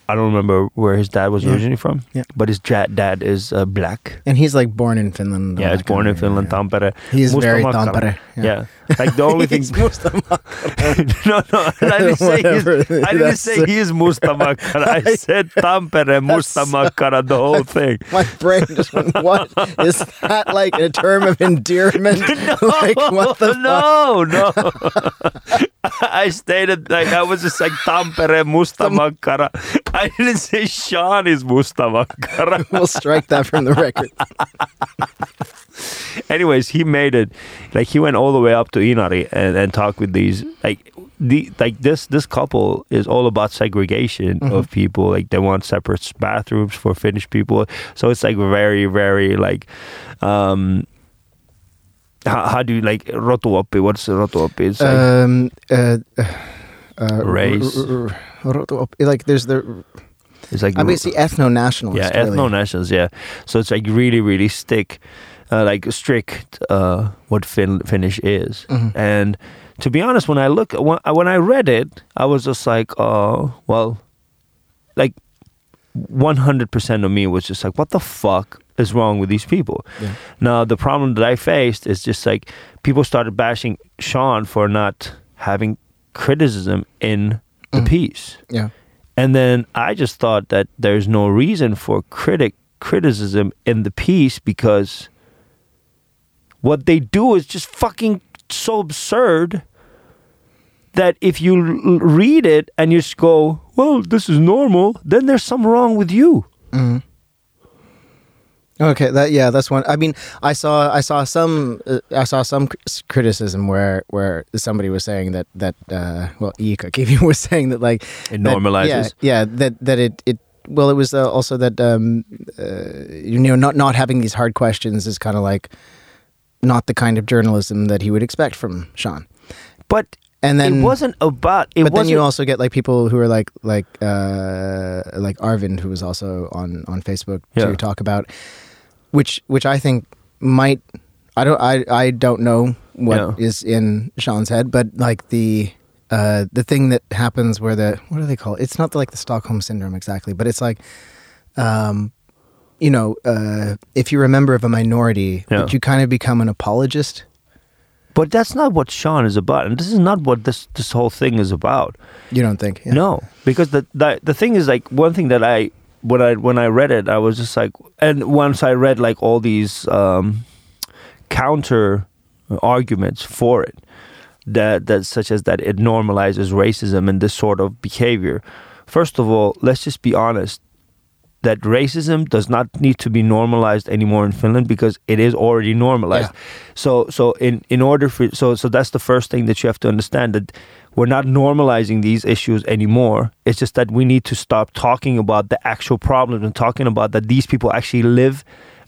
Speaker 1: I don't remember where his dad was
Speaker 2: Yeah.
Speaker 1: originally from.
Speaker 2: Yeah.
Speaker 1: but his dad is uh, black.
Speaker 2: and he's like born in Finland.
Speaker 1: Yeah, he's born in Finland,
Speaker 2: yeah.
Speaker 1: Tampere.
Speaker 2: He's
Speaker 1: Musta
Speaker 2: very. Tampere.
Speaker 1: Yeah. like the only thing.
Speaker 2: He's
Speaker 1: no, no, I didn't say he's, I didn't say he is Mustamakkara. I said Tampere Mustamakkara the whole thing.
Speaker 2: My brain just went, what? Is that like a term of endearment? like, what the fuck?
Speaker 1: no, no. I stated like I was just like Tampere Mustamakkara. I didn't say Sean is Mustamakkara.
Speaker 2: We'll strike that from the record.
Speaker 1: Anyways, he made it like he went all the way up to Inari and, and talked with these like the like this this couple is all about segregation of people. Like they want separate bathrooms for Finnish people. So it's like very very like um how, how do you like rotuoppi? What's rotuoppi? It's like
Speaker 2: Um, uh, uh,
Speaker 1: Race.
Speaker 2: r- r- r- like there's the
Speaker 1: it's like
Speaker 2: obviously ethno nationalist.
Speaker 1: yeah ethno nationals yeah. So it's like really really stick uh, like strict uh, what fin- Finnish is.
Speaker 2: Mm-hmm.
Speaker 1: And to be honest, when I look when, when I read it, I was just like, oh, well, like 100% of me was just like, what the fuck is wrong with these people?
Speaker 2: Yeah.
Speaker 1: Now, the problem that I faced is just like people started bashing Sean for not having criticism in the
Speaker 2: Mhm.
Speaker 1: piece.
Speaker 2: Yeah.
Speaker 1: And then I just thought that there's no reason for critic criticism in the piece because what they do is just fucking so absurd that if you l- read it and you just go, "Well, this is normal," then there's something wrong with you.
Speaker 2: Mhm. Okay, that yeah, that's one. I mean, I saw I saw some uh, I saw some criticism where where somebody was saying that that uh, well, Ika Kivi was saying that like
Speaker 1: It
Speaker 2: that-
Speaker 1: normalizes.
Speaker 2: yeah, yeah, that that it it well, it was uh, also that um, uh, you know not not having these hard questions is kind of like not the kind of journalism that he would expect from Sean.
Speaker 1: But
Speaker 2: and then
Speaker 1: it wasn't about. It
Speaker 2: but then you also get like people who are like like uh like Arvind who was also on on Facebook
Speaker 1: Yeah.
Speaker 2: to talk about which which I think might I don't I I don't know what is
Speaker 1: Yeah.
Speaker 2: in Sean's head but like the uh the thing that happens where the what do they call it it's not like the Stockholm syndrome exactly but it's like um you know uh if you're a member of a minority
Speaker 1: Yeah.
Speaker 2: you kind of become an apologist
Speaker 1: but that's not what Sean is about, and this is not what this this whole thing is about.
Speaker 2: you don't think yeah.
Speaker 1: No, because the, the the thing is like one thing that I when I when I read it, I was just like, and once I read like all these um, counter arguments for it, that that such as that it normalizes racism and this sort of behavior. First of all, let's just be honest that racism does not need to be normalized anymore in Finland because it is already normalized.
Speaker 2: Yeah.
Speaker 1: So so in in order for so so that's the first thing that you have to understand that we're not normalizing these issues anymore. It's just that we need to stop talking about the actual problems and talking about that these people actually live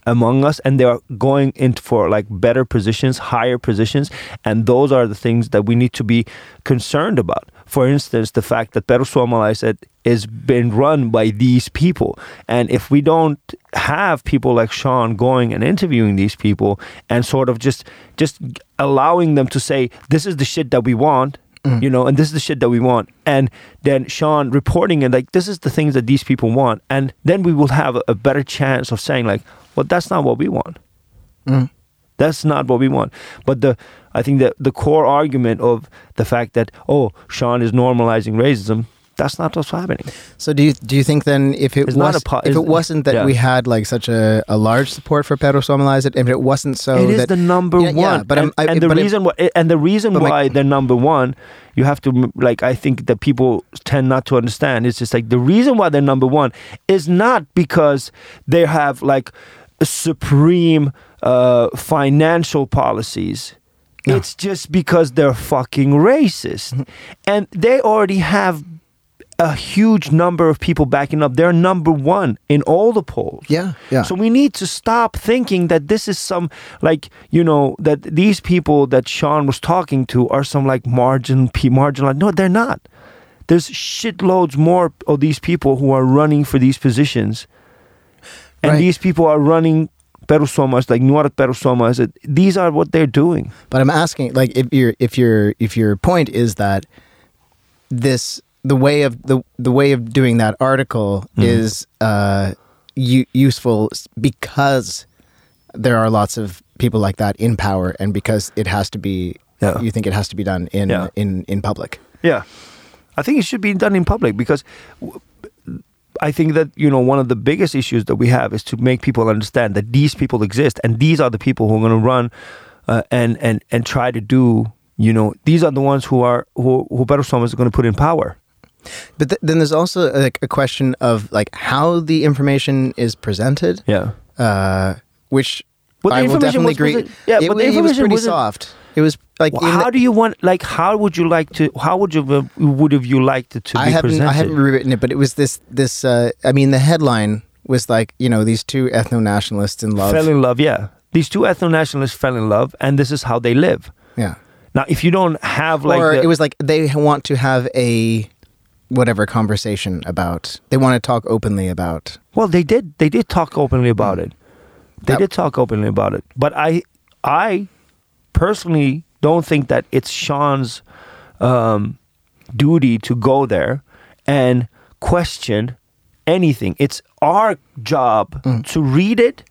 Speaker 1: among us and they are going into for like better positions, higher positions, and those are the things that we need to be concerned about. For instance, the fact that Perussuomalaiset is been run by these people, and if we don't have people like Sean going and interviewing these people and sort of just just allowing them to say this is the shit that we want, mm. you know, and this is the shit that we want. And then Sean reporting it like this is the things that these people want, and then we will have a, a better chance of saying like, well, that's not what we want.
Speaker 2: Mm.
Speaker 1: That's not what we want. But the I think that the core argument of the fact that oh Sean is normalizing racism, that's not what's happening.
Speaker 2: So do you do you think then if it
Speaker 1: It's
Speaker 2: was
Speaker 1: a po-
Speaker 2: if it wasn't that
Speaker 1: yeah.
Speaker 2: we had like such a, a large support for Perussuomalaiset, if it wasn't so
Speaker 1: it is
Speaker 2: that
Speaker 1: the number
Speaker 2: Yeah,
Speaker 1: one.
Speaker 2: yeah, but
Speaker 1: and,
Speaker 2: I-
Speaker 1: and the
Speaker 2: but it-
Speaker 1: reason why and the reason
Speaker 2: but
Speaker 1: why they're number one, you have to like I think that people tend not to understand. It's just like the reason why they're number one is not because they have like supreme uh, financial policies.
Speaker 2: No.
Speaker 1: It's just because they're fucking racist,
Speaker 2: Mm-hmm.
Speaker 1: and they already have a huge number of people backing up. They're number one in all the polls.
Speaker 2: yeah yeah
Speaker 1: So we need to stop thinking that this is some like you know that these people that Sean was talking to are some like margin p marginalized. No, they're not. There's shitloads more of these people who are running for these positions, and
Speaker 2: Right.
Speaker 1: these people are running perussuomalaiset, like nuoret perussuomalaiset. These are what they're doing.
Speaker 2: But I'm asking, like, if your if your if your point is that this the way of the the way of doing that article
Speaker 1: Mhm.
Speaker 2: is uh, u- useful because there are lots of people like that in power, and because it has to be,
Speaker 1: Yeah.
Speaker 2: you think it has to be done in
Speaker 1: Yeah.
Speaker 2: in in public.
Speaker 1: Yeah, I think it should be done in public because w- I think that you know one of the biggest issues that we have is to make people understand that these people exist and these are the people who are going to run uh, and and and try to do. You know, these are the ones who are who who Perussuomalaiset is going to put in power.
Speaker 2: But th- then there's also like a question of like how the information is presented,
Speaker 1: Yeah,
Speaker 2: uh, which
Speaker 1: But
Speaker 2: I will definitely
Speaker 1: was
Speaker 2: agree.
Speaker 1: yeah,
Speaker 2: it,
Speaker 1: but the
Speaker 2: it was pretty
Speaker 1: wasn't-
Speaker 2: soft. It was like
Speaker 1: Well,
Speaker 2: in the-
Speaker 1: how do you want? Like, how would you like to? How would you would have you liked it to
Speaker 2: I
Speaker 1: be
Speaker 2: haven't
Speaker 1: presented?
Speaker 2: I haven't rewritten it, but it was this this. Uh, I mean, the headline was like you know these two ethno nationalists in love.
Speaker 1: Fell in love, yeah. These two ethno nationalists fell in love, and this is how they live.
Speaker 2: yeah,
Speaker 1: Now, if you don't have like,
Speaker 2: or
Speaker 1: the-
Speaker 2: it was like they want to have a whatever conversation about. They want to talk openly about.
Speaker 1: Well, they did. They did talk openly about it. They
Speaker 2: That-
Speaker 1: did talk openly about it. But I, I personally don't think that it's Sean's um, duty to go there and question anything. It's our job to read it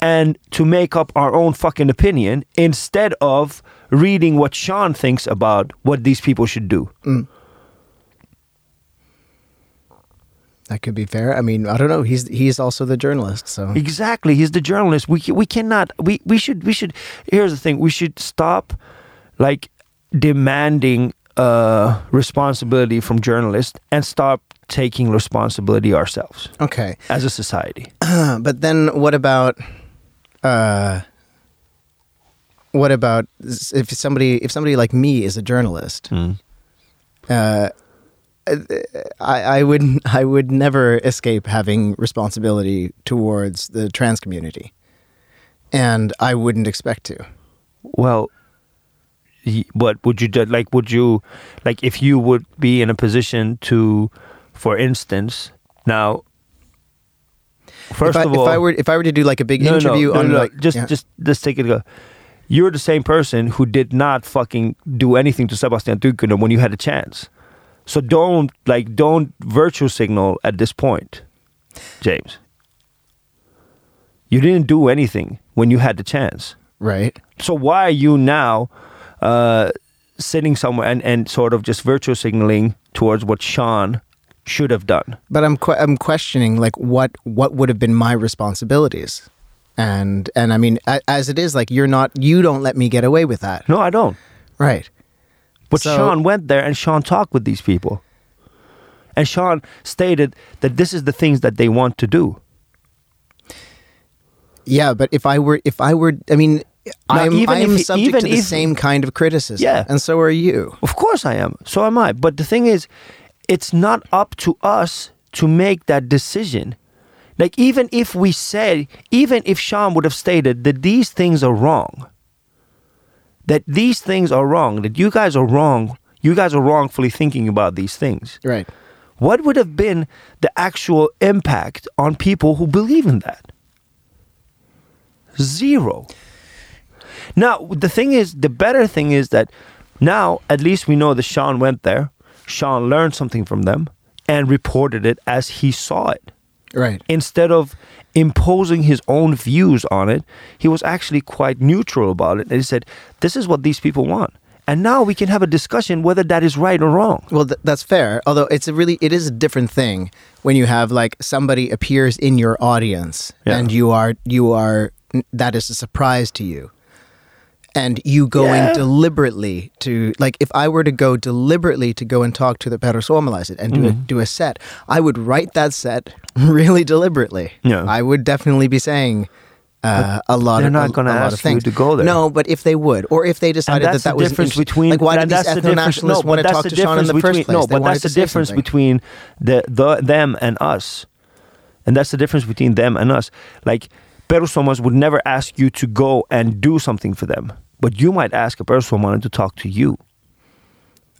Speaker 1: and to make up our own fucking opinion instead of reading what Sean thinks about what these people should do.
Speaker 2: That could be fair. I mean, I don't know. He's he's also the journalist, so
Speaker 1: Exactly. He's the journalist. We we cannot. We we should we should. Here's the thing. We should stop, like, demanding uh responsibility from journalists and stop taking responsibility ourselves
Speaker 2: okay.
Speaker 1: as a society.
Speaker 2: but then what about uh what about if somebody if somebody like me is a journalist uh I, I would I would never escape having responsibility towards the trans community, and I wouldn't expect to.
Speaker 1: Well, but would you ju- like would you like if you would be in a position to, for instance, now. First
Speaker 2: if I,
Speaker 1: of all,
Speaker 2: if I were if I were to do like a big
Speaker 1: no,
Speaker 2: interview
Speaker 1: no,
Speaker 2: on
Speaker 1: no,
Speaker 2: like
Speaker 1: just
Speaker 2: yeah.
Speaker 1: just just take it. Go. You're the same person who did not fucking do anything to Sebastian Tynkkynen when you had a chance. So don't like don't virtue signal at this point, James. You didn't do anything when you had the chance.
Speaker 2: right.
Speaker 1: So why are you now uh, sitting somewhere and, and sort of just virtue signaling towards what Sean should have done?
Speaker 2: But I'm que- I'm questioning like what what would have been my responsibilities, and and I mean a, as it is like you're not you don't let me get away with that,
Speaker 1: No, I don't.
Speaker 2: right?
Speaker 1: But
Speaker 2: So-
Speaker 1: Sean went there and Sean talked with these people. And Sean stated that this is the things that they want to do.
Speaker 2: Yeah, but if I were if I were I mean I'm
Speaker 1: even
Speaker 2: I'm
Speaker 1: if
Speaker 2: subject
Speaker 1: even
Speaker 2: to the
Speaker 1: if-
Speaker 2: same kind of criticism,
Speaker 1: Yeah.
Speaker 2: and so are you.
Speaker 1: Of course I am. So am I. But the thing is, it's not up to us to make that decision. Like, even if we said, even if Sean would have stated that these things are wrong, that these things are wrong, that you guys are wrong, you guys are wrongfully thinking about these things,
Speaker 2: Right.
Speaker 1: what would have been the actual impact on people who believe in that? Zero. Now, the thing is, the better thing is that now at least we know that Sean went there, Sean learned something from them, and reported it as he saw it.
Speaker 2: Right.
Speaker 1: Instead of imposing his own views on it, he was actually quite neutral about it. And he said, This is what these people want. And now we can have a discussion whether that is right or wrong.
Speaker 2: Well, th- that's fair. Although it's a really, it is a different thing when you have like somebody appears in your audience
Speaker 1: Yeah.
Speaker 2: and you are, you are, that is a surprise to you. And you going
Speaker 1: Yeah.
Speaker 2: deliberately to, like, if I were to go deliberately to go and talk to the Perussuomalaiset and do a
Speaker 1: Mm-hmm.
Speaker 2: do a set, I would write that set really deliberately.
Speaker 1: Yeah.
Speaker 2: I would definitely be saying uh, a lot
Speaker 1: they're
Speaker 2: of
Speaker 1: not gonna ask
Speaker 2: things.
Speaker 1: you to go there.
Speaker 2: No, but if they would, or if they decided
Speaker 1: and
Speaker 2: that that
Speaker 1: the
Speaker 2: was
Speaker 1: difference between
Speaker 2: like why did these
Speaker 1: that's the difference-
Speaker 2: ethno-nationalists
Speaker 1: no,
Speaker 2: want to talk to Sean in the
Speaker 1: difference
Speaker 2: first
Speaker 1: between-
Speaker 2: place?
Speaker 1: No,
Speaker 2: They
Speaker 1: but that's the difference
Speaker 2: something.
Speaker 1: between the, the them and us, and that's the difference between them and us. Like Perussuomalaiset would never ask you to go and do something for them, but you might ask a Perussuomalainen to talk to you.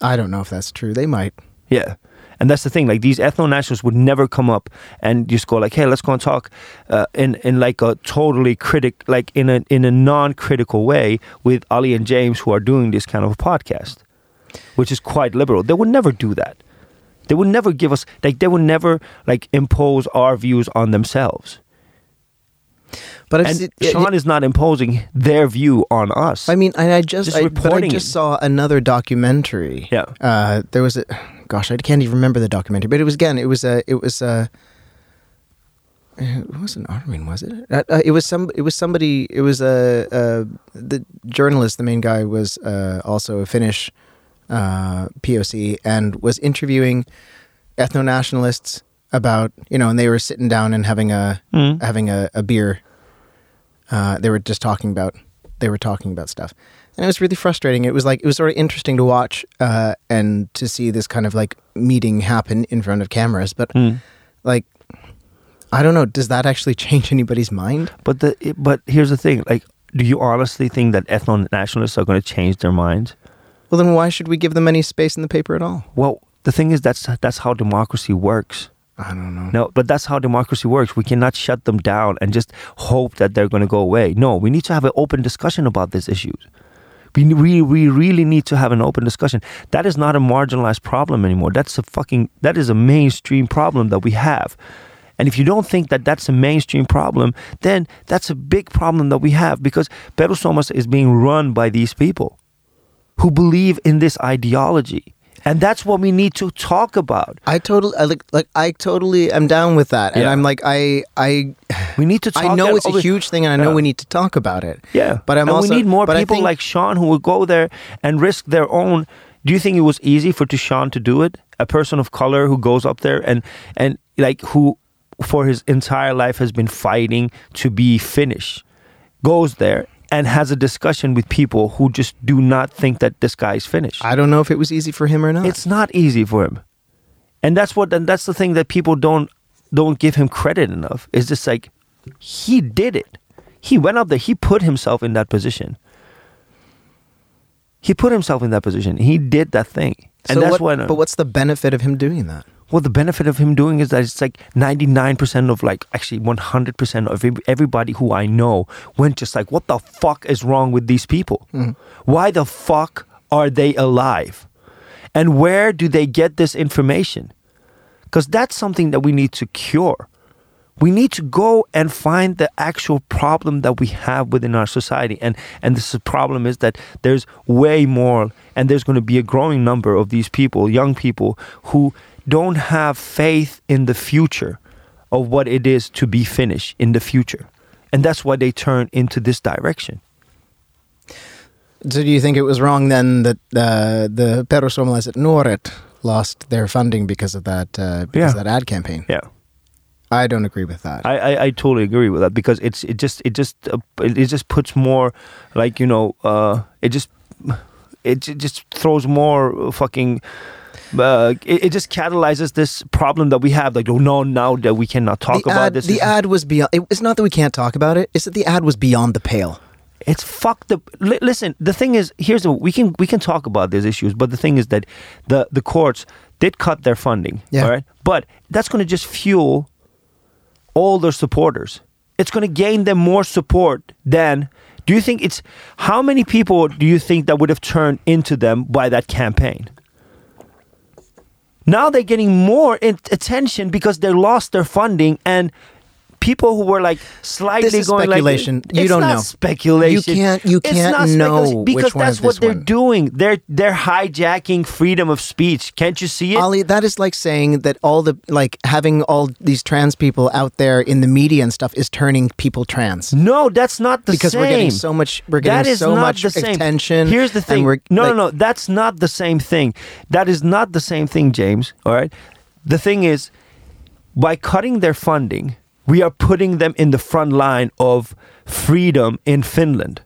Speaker 2: I don't know if that's true. They might.
Speaker 1: Yeah. And that's the thing. Like these ethno nationalists would never come up and just go like, "Hey, let's go and talk," uh, in in like a totally critic, like in a in a non-critical way with Ali and James, who are doing this kind of a podcast, which is quite liberal. They would never do that. They would never give us like they would never like impose our views on themselves.
Speaker 2: But
Speaker 1: And Sean is not imposing their view on us.
Speaker 2: I mean, I, I just,
Speaker 1: Just
Speaker 2: I, but I just
Speaker 1: it.
Speaker 2: saw another documentary.
Speaker 1: Yeah.
Speaker 2: Uh, there was a, gosh, I can't even remember the documentary, but it was again, it was a, it was a, it wasn't Armin, was it? Uh, it was some. It was somebody. It was a, uh the journalist. The main guy was uh, also a Finnish uh, POC and was interviewing ethno nationalists about you know, and they were sitting down and having a
Speaker 1: Mm.
Speaker 2: having a, a beer. Uh, they were just talking about they were talking about stuff, and it was really frustrating. It was like it was sort of interesting to watch uh, and to see this kind of like meeting happen in front of cameras, but
Speaker 1: Mm.
Speaker 2: like I don't know. Does that actually change anybody's mind?
Speaker 1: But the but here's the thing. Like, do you honestly think that ethno nationalists are going to change their minds?
Speaker 2: Well, then why should we give them any space in the paper at all?
Speaker 1: Well, the thing is that's that's how democracy works.
Speaker 2: I don't know.
Speaker 1: No, but that's how democracy works. We cannot shut them down and just hope that they're going to go away. No, we need to have an open discussion about these issues. We, we, we really need to have an open discussion. That is not a marginalized problem anymore. That's a fucking that is a mainstream problem that we have. And if you don't think that that's a mainstream problem, then that's a big problem that we have because Perussuomalaiset is being run by these people who believe in this ideology. And that's what we need to talk about.
Speaker 2: I totally I like like I totally am down with that, and
Speaker 1: Yeah.
Speaker 2: I'm like I I
Speaker 1: We need to talk.
Speaker 2: I know it's a huge thing, and I know
Speaker 1: Yeah.
Speaker 2: we need to talk about it.
Speaker 1: Yeah,
Speaker 2: but I'm
Speaker 1: and
Speaker 2: also
Speaker 1: we need more people
Speaker 2: think-
Speaker 1: like Sean who would go there and risk their own. Do you think it was easy for to Sean to do it? A person of color who goes up there and and like who for his entire life has been fighting to be Finnish, goes there and has a discussion with people who just do not think that this guy is Finnish.
Speaker 2: I don't know if it was easy for him or not.
Speaker 1: It's not easy for him, and that's what and that's the thing that people don't don't give him credit enough. It's just like he did it. He went up there. He put himself in that position. He put himself in that position. He did that thing, and
Speaker 2: So
Speaker 1: that's
Speaker 2: what,
Speaker 1: when.
Speaker 2: But what's the benefit of him doing that?
Speaker 1: Well, the benefit of him doing is that it's like ninety nine percent of like actually one hundred percent of everybody who I know went just like, what the fuck is wrong with these people? Mm-hmm. Why the fuck are they alive? And where do they get this information? Because that's something that we need to cure. We need to go and find the actual problem that we have within our society. And and this problem is that there's way more and there's going to be a growing number of these people, young people, who don't have faith in the future of what it is to be finished in the future. And that's why they turn into this direction.
Speaker 2: So do you think it was wrong then that uh, the perussuomalaiset nuoret lost their funding because of that uh, because
Speaker 1: Yeah.
Speaker 2: of that ad campaign?
Speaker 1: Yeah.
Speaker 2: I don't agree with that.
Speaker 1: I, I, I totally agree with that because it's it just it just uh, it, it just puts more like you know uh, it just it, just throws more fucking uh, it, it just catalyzes this problem that we have like oh no now that we cannot talk
Speaker 2: the
Speaker 1: about
Speaker 2: ad,
Speaker 1: this
Speaker 2: The ad was beyond. It, it's not that we can't talk about it. It's that the ad was beyond the pale.
Speaker 1: it's fucked up. Li- listen, the thing is, here's the we can we can talk about these issues, but the thing is that the the courts did cut their funding,
Speaker 2: Yeah.
Speaker 1: all right, but that's going to just fuel all their supporters. It's going to gain them more support than. Do you think it's how many people do you think that would have turned into them by that campaign? Now they're getting more attention because they lost their funding and people who were like slightly
Speaker 2: This is
Speaker 1: going
Speaker 2: speculation.
Speaker 1: like
Speaker 2: You don't know.
Speaker 1: speculation.
Speaker 2: You can't- you can't
Speaker 1: not
Speaker 2: know
Speaker 1: speculation because that's what they're
Speaker 2: one.
Speaker 1: doing. They're they're hijacking freedom of speech. Can't you see it?
Speaker 2: Ali, that is like saying that all the like having all these trans people out there in the media and stuff is turning people trans.
Speaker 1: no, that's not the same thing.
Speaker 2: because
Speaker 1: same.
Speaker 2: we're getting so much we're getting
Speaker 1: is
Speaker 2: so
Speaker 1: not
Speaker 2: much
Speaker 1: the same.
Speaker 2: attention.
Speaker 1: Here's the thing.
Speaker 2: we're,
Speaker 1: no,
Speaker 2: like,
Speaker 1: no, no. That's not the same thing. That is not the same thing, James. All right. The thing is, by cutting their funding, we are putting them in the front line of freedom in Finland.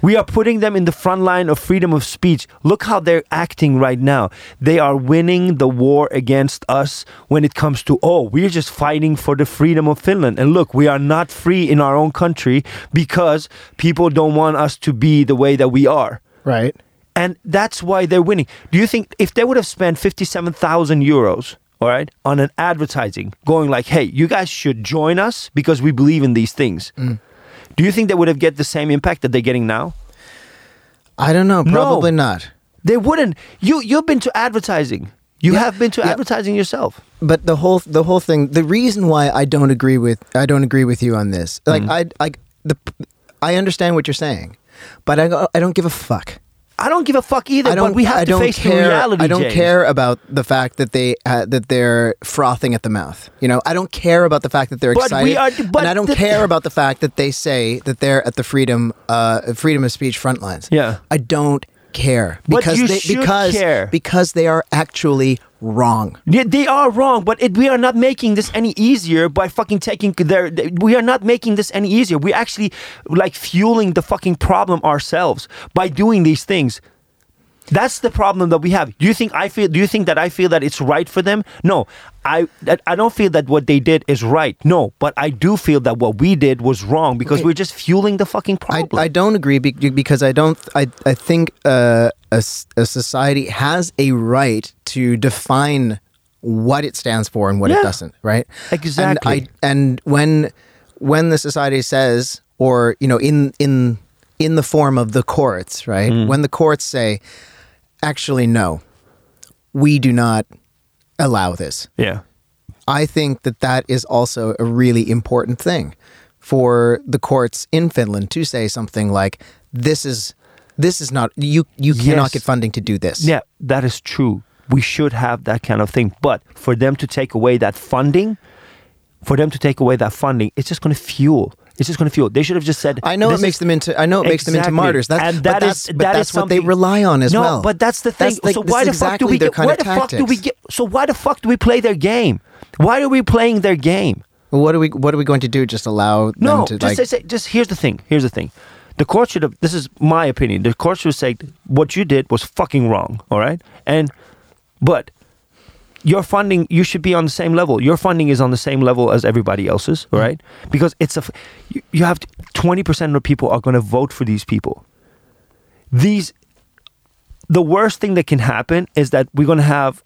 Speaker 1: We are putting them in the front line of freedom of speech. Look how they're acting right now. They are winning the war against us when it comes to, oh, we're just fighting for the freedom of Finland. And look, we are not free in our own country because people don't want us to be the way that we are.
Speaker 2: Right.
Speaker 1: And that's why they're winning. Do you think if they would have spent 57,000 euros, all right, on an advertising, going like, hey, you guys should join us because we believe in these things, do you think they would have get the same impact that they're getting now?
Speaker 2: I don't know.
Speaker 1: No.
Speaker 2: Probably not.
Speaker 1: They wouldn't. You you've been to advertising. You
Speaker 2: Yeah,
Speaker 1: have been to
Speaker 2: yeah.
Speaker 1: advertising yourself.
Speaker 2: But the whole the whole thing. The reason why I don't agree with I don't agree with you on this. Like
Speaker 1: Mm.
Speaker 2: I I the I understand what you're saying, but I I don't give a fuck.
Speaker 1: I don't give a fuck either.
Speaker 2: I don't.
Speaker 1: but we have
Speaker 2: I
Speaker 1: to face
Speaker 2: care.
Speaker 1: the reality.
Speaker 2: I don't
Speaker 1: James.
Speaker 2: care about the fact that they uh, that they're frothing at the mouth. You know, I don't care about the fact that they're
Speaker 1: But
Speaker 2: excited.
Speaker 1: are- but
Speaker 2: and I don't
Speaker 1: the-
Speaker 2: care about the fact that they say that they're at the freedom uh, freedom of speech front lines.
Speaker 1: Yeah.
Speaker 2: I don't care because they because
Speaker 1: care.
Speaker 2: because they are actually wrong.
Speaker 1: Yeah, they are wrong, but it, we are not making this any easier by fucking taking their. We are not making this any easier. We're actually like fueling the fucking problem ourselves by doing these things. That's the problem that we have. Do you think I feel? Do you think that I feel that it's right for them? No, I I don't feel that what they did is right. No, but I do feel that what we did was wrong because
Speaker 2: Okay.
Speaker 1: we're just fueling the fucking
Speaker 2: I,
Speaker 1: problem.
Speaker 2: I don't agree be- because I don't. I I think uh, a, a society has a right to define what it stands for and what
Speaker 1: Yeah.
Speaker 2: it doesn't. Right.
Speaker 1: Exactly.
Speaker 2: And, I, and when when the society says, or you know, in in in the form of the courts, right?
Speaker 1: Mm.
Speaker 2: When the courts say, actually, no, we do not allow this.
Speaker 1: yeah.
Speaker 2: I think that that is also a really important thing for the courts in Finland to say something like this is this is not you you cannot
Speaker 1: Yes.
Speaker 2: get funding to do this.
Speaker 1: Yeah, that is true. We should have that kind of thing. But for them to take away that funding, for them to take away that funding, it's just going to fuel. It's just going to fuel. They should have just said.
Speaker 2: I know it makes
Speaker 1: is-
Speaker 2: them into I know it makes them into martyrs. That's
Speaker 1: and
Speaker 2: but that's,
Speaker 1: is-
Speaker 2: but
Speaker 1: that
Speaker 2: that's
Speaker 1: is
Speaker 2: what they rely on as
Speaker 1: no,
Speaker 2: well.
Speaker 1: but that's the thing.
Speaker 2: That's like-
Speaker 1: so why the fuck do
Speaker 2: exactly
Speaker 1: we get? Why the fuck do we get? So why the fuck do we play their game? Why are we playing their game?
Speaker 2: Well, what are we what are we going to do? Just allow
Speaker 1: No,
Speaker 2: to
Speaker 1: just
Speaker 2: like
Speaker 1: say, say, just here's the thing. Here's the thing. The court should have. This is my opinion. The court should say what you did was fucking wrong. All right, and but your funding you should be on the same level. Your funding is on the same level as everybody else's. All right, because it's a you, you have twenty percent of people are going to vote for these people. these the worst thing that can happen is that we're going to have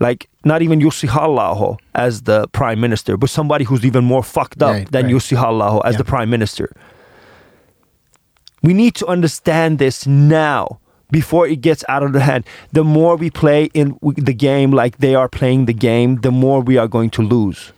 Speaker 1: like not even halla as the prime minister, but somebody who's even more fucked up
Speaker 2: Right,
Speaker 1: than
Speaker 2: right.
Speaker 1: Halla as
Speaker 2: Yeah.
Speaker 1: the prime minister. We need to understand this now before it gets out of the hand. The more we play in the game like they are playing the game, the more we are going to lose.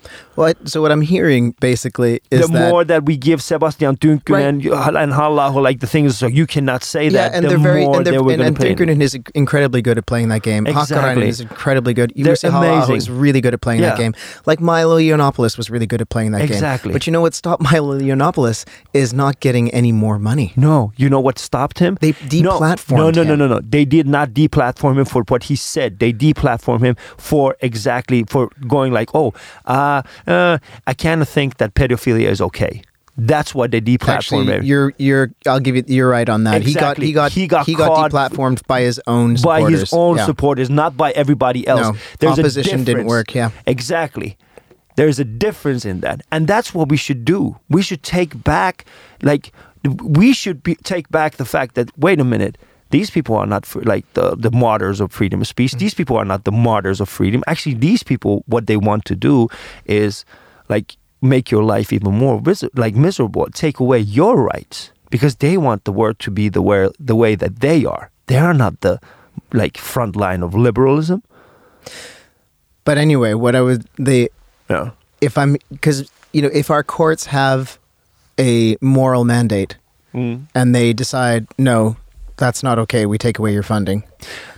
Speaker 2: So what I'm hearing basically is
Speaker 1: the
Speaker 2: that
Speaker 1: more that we give Sebastian Tynkkynen and Halla-aho like the things so you cannot say
Speaker 2: yeah,
Speaker 1: that,
Speaker 2: and
Speaker 1: the
Speaker 2: they're very
Speaker 1: more
Speaker 2: and,
Speaker 1: they
Speaker 2: they're, and, and is incredibly good at playing that game.
Speaker 1: Exactly.
Speaker 2: Is incredibly good. Halla-aho
Speaker 1: amazing.
Speaker 2: is really good at playing that game. Like Milo Yiannopoulos was really good at playing that game.
Speaker 1: Exactly.
Speaker 2: But you know what stopped Milo Yiannopoulos is not getting any more money.
Speaker 1: No, you know what stopped him?
Speaker 2: They
Speaker 1: no,
Speaker 2: deplatformed
Speaker 1: No, no, no,
Speaker 2: him.
Speaker 1: no, no. They did not deplatform him for what he said. They deplatformed him for exactly for going like, oh, uh, uh, I kind of think that pedophilia is okay. That's what they deplatformed
Speaker 2: Actually, you're you're I'll give you you're right on that.
Speaker 1: Exactly.
Speaker 2: He got
Speaker 1: He
Speaker 2: he
Speaker 1: got
Speaker 2: got he got deplatformed by his own
Speaker 1: by
Speaker 2: supporters.
Speaker 1: his own
Speaker 2: Yeah.
Speaker 1: supporters, not by everybody else.
Speaker 2: No,
Speaker 1: There's
Speaker 2: opposition didn't work, yeah.
Speaker 1: exactly. There's a difference in that, and that's what we should do. We should take back, like, we should be, take back the fact that wait a minute. These people are not like the, the martyrs of freedom of speech. These people are not the martyrs of freedom. Actually, these people, what they want to do is like make your life even more vis- like miserable, take away your rights because they want the world to be the way the way that they are. They are not the like front line of liberalism.
Speaker 2: But anyway, what I would they
Speaker 1: Yeah.
Speaker 2: if I'm because you know if our courts have a moral mandate
Speaker 1: Mm.
Speaker 2: and they decide no, that's not okay. We take away your funding,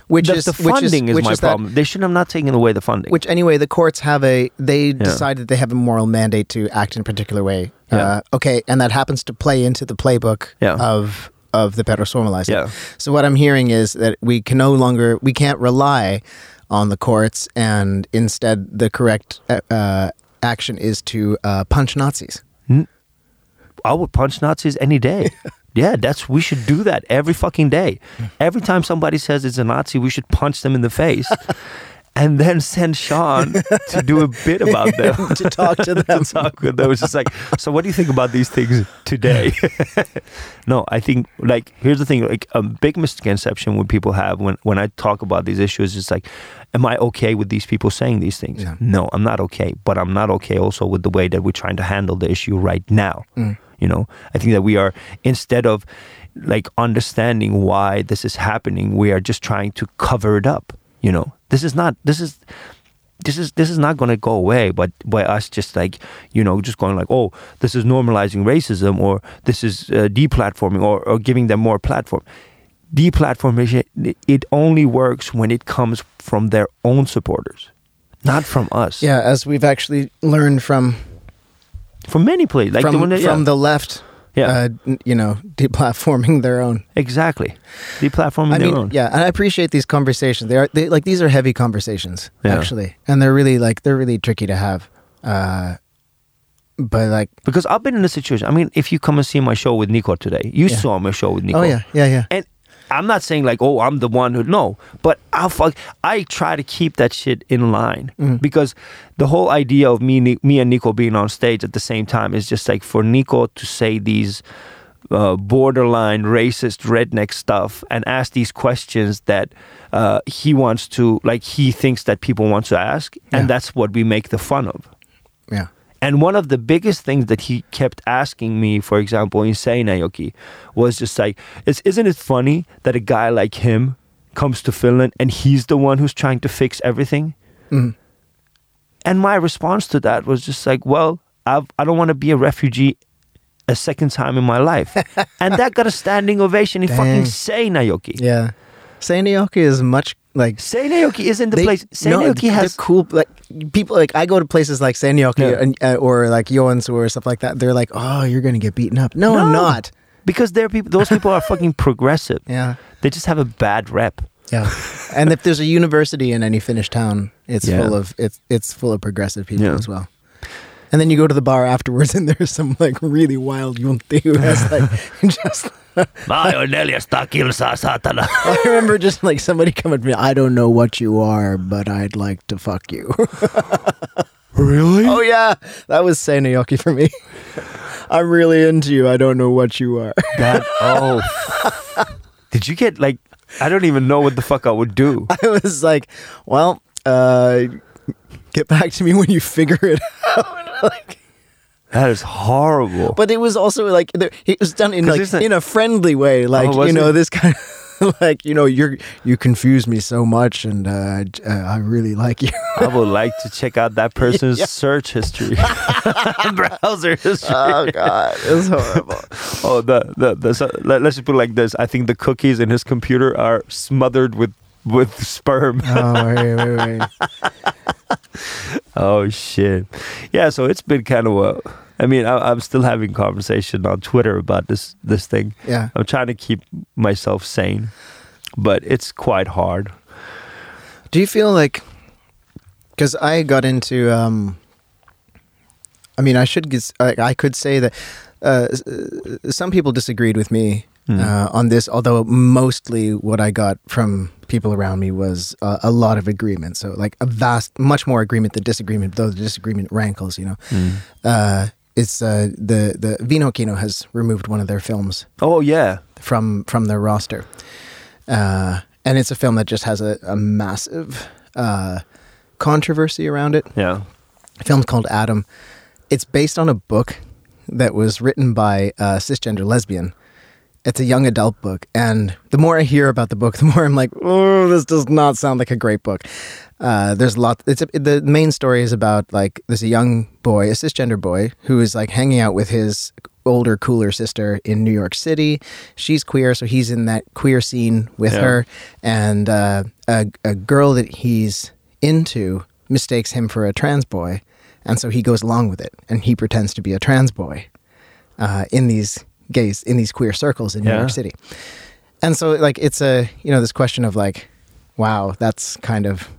Speaker 2: which
Speaker 1: the,
Speaker 2: is
Speaker 1: the
Speaker 2: which
Speaker 1: funding is,
Speaker 2: which
Speaker 1: my
Speaker 2: that-
Speaker 1: problem. they should have not taken away the funding.
Speaker 2: which anyway, the courts have a they decide that they have a moral mandate to act in a particular way.
Speaker 1: Yeah.
Speaker 2: Uh, okay, and that happens to play into the playbook
Speaker 1: Yeah.
Speaker 2: of of the perussuomalaiset.
Speaker 1: Yeah.
Speaker 2: So what I'm hearing is that we can no longer we can't rely on the courts, and instead the correct uh, uh, action is to uh, punch Nazis.
Speaker 1: I would punch Nazis any day. yeah, that's we should do that every fucking day. Every time somebody says it's a Nazi, we should punch them in the face. And then send Sean to do a bit about them.
Speaker 2: to talk to them.
Speaker 1: to talk with them. It's just like, so what do you think about these things today? no, I think like here's the thing: like a big misconception when people have when when I talk about these issues is like, am I okay with these people saying these things?
Speaker 2: Yeah.
Speaker 1: No, I'm not okay. But I'm not okay also with the way that we're trying to handle the issue right now. Mm. You know, I think that we are instead of like understanding why this is happening, we are just trying to cover it up. You know, this is not. This is this is this is not going to go away but by us just like you know just going like oh this is normalizing racism or this is uh, deplatforming or, or giving them more platform deplatformation it only works when it comes from their own supporters not from us
Speaker 2: Yeah, as we've actually learned from
Speaker 1: from many places like
Speaker 2: from,
Speaker 1: the one that-
Speaker 2: from the left.
Speaker 1: Yeah.
Speaker 2: Uh, you know, deplatforming their own.
Speaker 1: exactly deplatforming
Speaker 2: I
Speaker 1: their
Speaker 2: mean,
Speaker 1: own
Speaker 2: yeah, and I appreciate these conversations. They are they, like these are heavy conversations
Speaker 1: Yeah.
Speaker 2: actually, and they're really like they're really tricky to have. Uh, but like,
Speaker 1: because I've been in a situation I mean if you come and see my show with Nico today you
Speaker 2: Yeah.
Speaker 1: saw my show with Nico
Speaker 2: oh yeah, yeah, yeah.
Speaker 1: And I'm not saying like, oh, I'm the one who no, but I fuck, I try to keep that shit in line
Speaker 2: Mm.
Speaker 1: because the whole idea of me, me and Nico being on stage at the same time is just like for Nico to say these uh, borderline racist redneck stuff and ask these questions that uh, he wants to, like, he thinks that people want to ask, and that's what we make the fun of.
Speaker 2: Yeah.
Speaker 1: And one of the biggest things that he kept asking me, for example, in Seinäjoki, was just like, is, isn't it funny that a guy like him comes to Finland and he's the one who's trying to fix everything?
Speaker 2: Mhm.
Speaker 1: And my response to that was just like, well, I've, I don't want to be a refugee a second time in my life. and that got a standing ovation in
Speaker 2: Dang.
Speaker 1: fucking Seinäjoki.
Speaker 2: Yeah. Seinäjoki is much like
Speaker 1: Seinäjoki isn't the
Speaker 2: they-
Speaker 1: place.
Speaker 2: no,
Speaker 1: Seinäjoki
Speaker 2: they're
Speaker 1: has
Speaker 2: cool. Like people, like I go to places like Seinäjoki
Speaker 1: Yeah.
Speaker 2: and, uh, or like Joensuu or stuff like that. They're like, oh, you're gonna get beaten up. No, I'm not.
Speaker 1: because they're people. Those people are fucking progressive.
Speaker 2: Yeah.
Speaker 1: They just have a bad rep.
Speaker 2: Yeah, and if there's a university in any Finnish town, it's
Speaker 1: Yeah.
Speaker 2: full of it's it's full of progressive people
Speaker 1: Yeah.
Speaker 2: as well. And then you go to the bar afterwards, and there's some like really wild junti who has like just.
Speaker 1: Mä ajoin 400 kilsaa, saatana.
Speaker 2: I remember just like somebody coming to me. I don't know what you are, but I'd like to fuck you.
Speaker 1: Really?
Speaker 2: oh yeah, that was Seinäjoki for me. I'm really into you. I don't know what you are.
Speaker 1: That, oh. Did Did you get like? I don't even know what the fuck I would do.
Speaker 2: I was like, well, uh, get back to me when you figure it out. like,
Speaker 1: That is horrible.
Speaker 2: but it was also like it was done in like in a friendly way, like
Speaker 1: was
Speaker 2: you know
Speaker 1: it?
Speaker 2: this kind of like you know you're you confuse me so much, and uh, uh, I really like you.
Speaker 1: I would like to check out that person's
Speaker 2: Yeah.
Speaker 1: search history, browser history.
Speaker 2: oh God, it's horrible.
Speaker 1: oh, the the, the so, let, us just put it like this. I think the cookies in his computer are smothered with with sperm.
Speaker 2: oh wait, wait, wait.
Speaker 1: oh shit. Yeah, so it's been kind of a. I mean, I, I'm still having conversation on Twitter about this this thing.
Speaker 2: Yeah.
Speaker 1: I'm trying to keep myself sane, but it's quite hard.
Speaker 2: Do you feel like because I got into um I mean I should I, I could say that uh, uh, some people disagreed with me
Speaker 1: Hmm.
Speaker 2: uh, on this although mostly what I got from people around me was uh, a lot of agreement so like a vast much more agreement than disagreement though the disagreement rankles you know uh, it's uh, the the Vinokino has removed one of their films
Speaker 1: Oh yeah,
Speaker 2: from from their roster, uh, and it's a film that just has a, a massive uh, controversy around it.
Speaker 1: yeah.
Speaker 2: The film's called Adam. It's based on a book that was written by a cisgender lesbian. It's a young adult book, and the more I hear about the book, the more I'm like, "Oh, this does not sound like a great book." Uh, there's a lot. It's a, the main story is about like there's a young boy, a cisgender boy, who is like hanging out with his older, cooler sister in New York City. She's queer, so he's in that queer scene with
Speaker 1: Yeah.
Speaker 2: her, and uh, a a girl that he's into mistakes him for a trans boy, and so he goes along with it, and he pretends to be a trans boy uh, in these gays in these queer circles in New
Speaker 1: Yeah.
Speaker 2: York City. And so, like, it's a you know this question of like, wow, that's kind of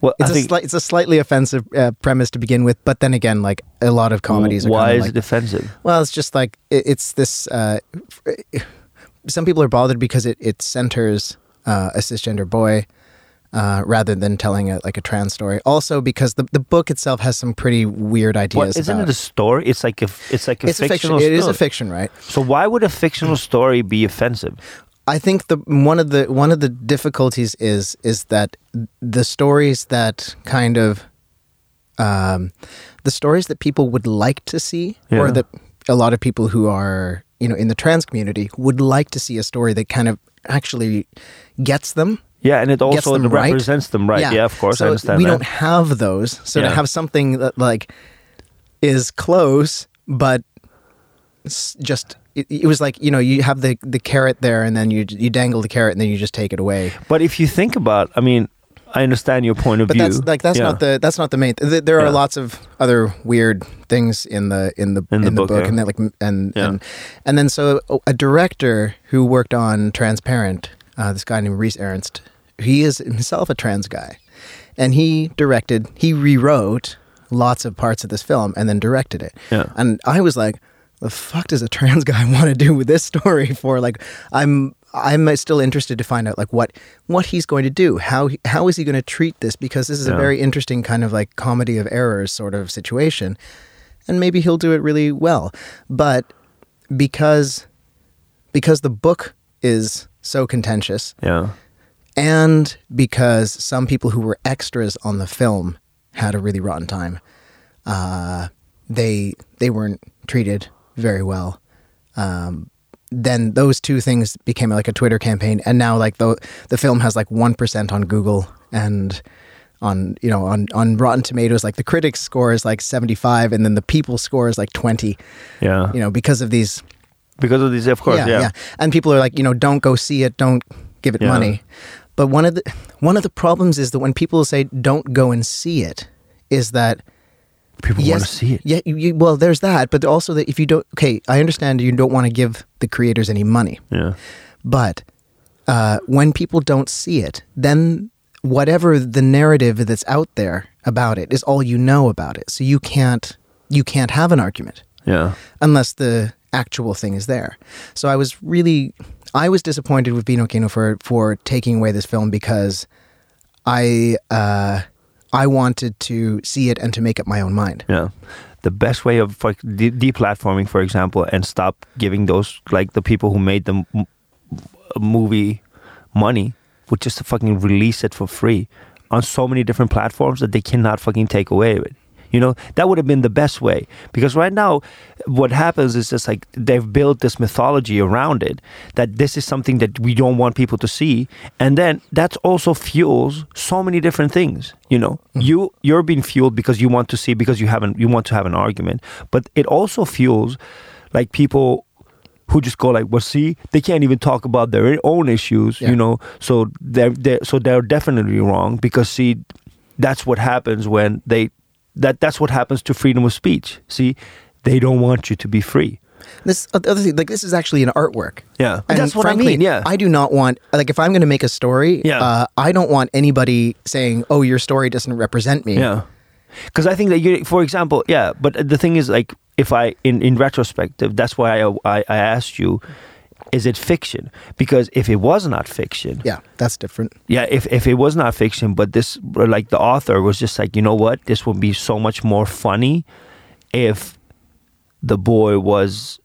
Speaker 1: Well,
Speaker 2: it's
Speaker 1: I
Speaker 2: a
Speaker 1: think
Speaker 2: slight, it's a slightly offensive uh, premise to begin with, but then again, like a lot of comedies are
Speaker 1: why is
Speaker 2: like,
Speaker 1: it offensive?
Speaker 2: well, it's just like it, it's this. Uh, some people are bothered because it it centers uh, a cisgender boy uh, rather than telling a, like a trans story. Also, because the the book itself has some pretty weird ideas.
Speaker 1: What isn't
Speaker 2: about
Speaker 1: it a story? It's like a it's like a
Speaker 2: it's a fiction.
Speaker 1: fictional
Speaker 2: It is a fiction, right?
Speaker 1: So why would a fictional story be offensive?
Speaker 2: I think the one of the one of the difficulties is is that the stories that kind of um, the stories that people would like to see, or that a lot of people who are you know in the trans community would like to see a story that kind of actually gets them.
Speaker 1: Yeah, and it also
Speaker 2: them right.
Speaker 1: represents them right. Yeah, of course,
Speaker 2: so
Speaker 1: I understand
Speaker 2: we
Speaker 1: that.
Speaker 2: don't have those, so to have something that like is close, but s- just. It, it was like you know you have the, the carrot there and then you you dangle the carrot and then you just take it away
Speaker 1: But if you think about, I mean, I understand your point of view.
Speaker 2: but
Speaker 1: view.
Speaker 2: that's like that's
Speaker 1: Yeah.
Speaker 2: not the that's not the main. Th- there are
Speaker 1: Yeah.
Speaker 2: lots of other weird things in the in the
Speaker 1: In the book, yeah.
Speaker 2: and that like and and and then so a- a director who worked on Transparent, uh, this guy named Rhys Ernst, he is himself a trans guy, and he directed, he rewrote lots of parts of this film and then directed it.
Speaker 1: Yeah.
Speaker 2: And I was like, the fuck does a trans guy want to do with this story for? Like, I'm I'm still interested to find out like what what he's going to do. How how is he going to treat this? Because this is a very interesting kind of like comedy of errors sort of situation, and maybe he'll do it really well. But because because the book is so contentious,
Speaker 1: yeah.
Speaker 2: and because some people who were extras on the film had a really rotten time, uh, they they weren't treated very well. Um, then those two things became like a Twitter campaign, and now like the the film has like one percent on Google and on you know on on Rotten Tomatoes, like the critics score is like seventy five, and then the people score is like twenty.
Speaker 1: Yeah.
Speaker 2: You know because of these
Speaker 1: Because of these, of course, yeah.
Speaker 2: And people are like, you know, don't go see it, don't give it
Speaker 1: Yeah.
Speaker 2: money. But one of the one of the problems is that when people say don't go and see it, is that
Speaker 1: People want to see it.
Speaker 2: Yeah, you, well, there's that, but also that if you don't, okay, I understand you don't want to give the creators any money,
Speaker 1: Yeah.
Speaker 2: but uh, when people don't see it, then whatever the narrative that's out there about it is all you know about it. So you can't you can't have an argument
Speaker 1: Yeah.
Speaker 2: unless the actual thing is there. So I was really I was disappointed with Vinokino for for taking away this film because I uh, I wanted to see it and to make up my own mind.
Speaker 1: Yeah. The best way of like de- deplatforming, for example, and stop giving those like the people who made the m- movie money would just fucking release it for free on so many different platforms that they cannot fucking take away it. You know, that would have been the best way. Because right now, what happens is just like they've built this mythology around it that this is something that we don't want people to see. And then that also fuels so many different things. You know, mm-hmm. you you're being fueled because you want to see because you haven't you want to have an argument. But it also fuels like people who just go like, well, see, they can't even talk about their own issues,
Speaker 2: Yeah.
Speaker 1: you know. So they're, they're so they're definitely wrong because see, that's what happens when they that that's what happens to freedom of speech. See, they don't want you to be free.
Speaker 2: This other thing, like this is actually an artwork.
Speaker 1: Yeah,
Speaker 2: And
Speaker 1: that's what I mean. Yeah,
Speaker 2: I do not want like if I'm going to make a story,
Speaker 1: Yeah.
Speaker 2: uh, I don't want anybody saying, "Oh, your story doesn't represent me."
Speaker 1: Yeah. Because I think that you, for example, yeah. But the thing is, like, if I, in in retrospective, that's why I, I I asked you, is it fiction? Because if it was not fiction,
Speaker 2: Yeah, that's different.
Speaker 1: yeah, if if it was not fiction, but this like the author was just like, you know what, this would be so much more funny if the boy was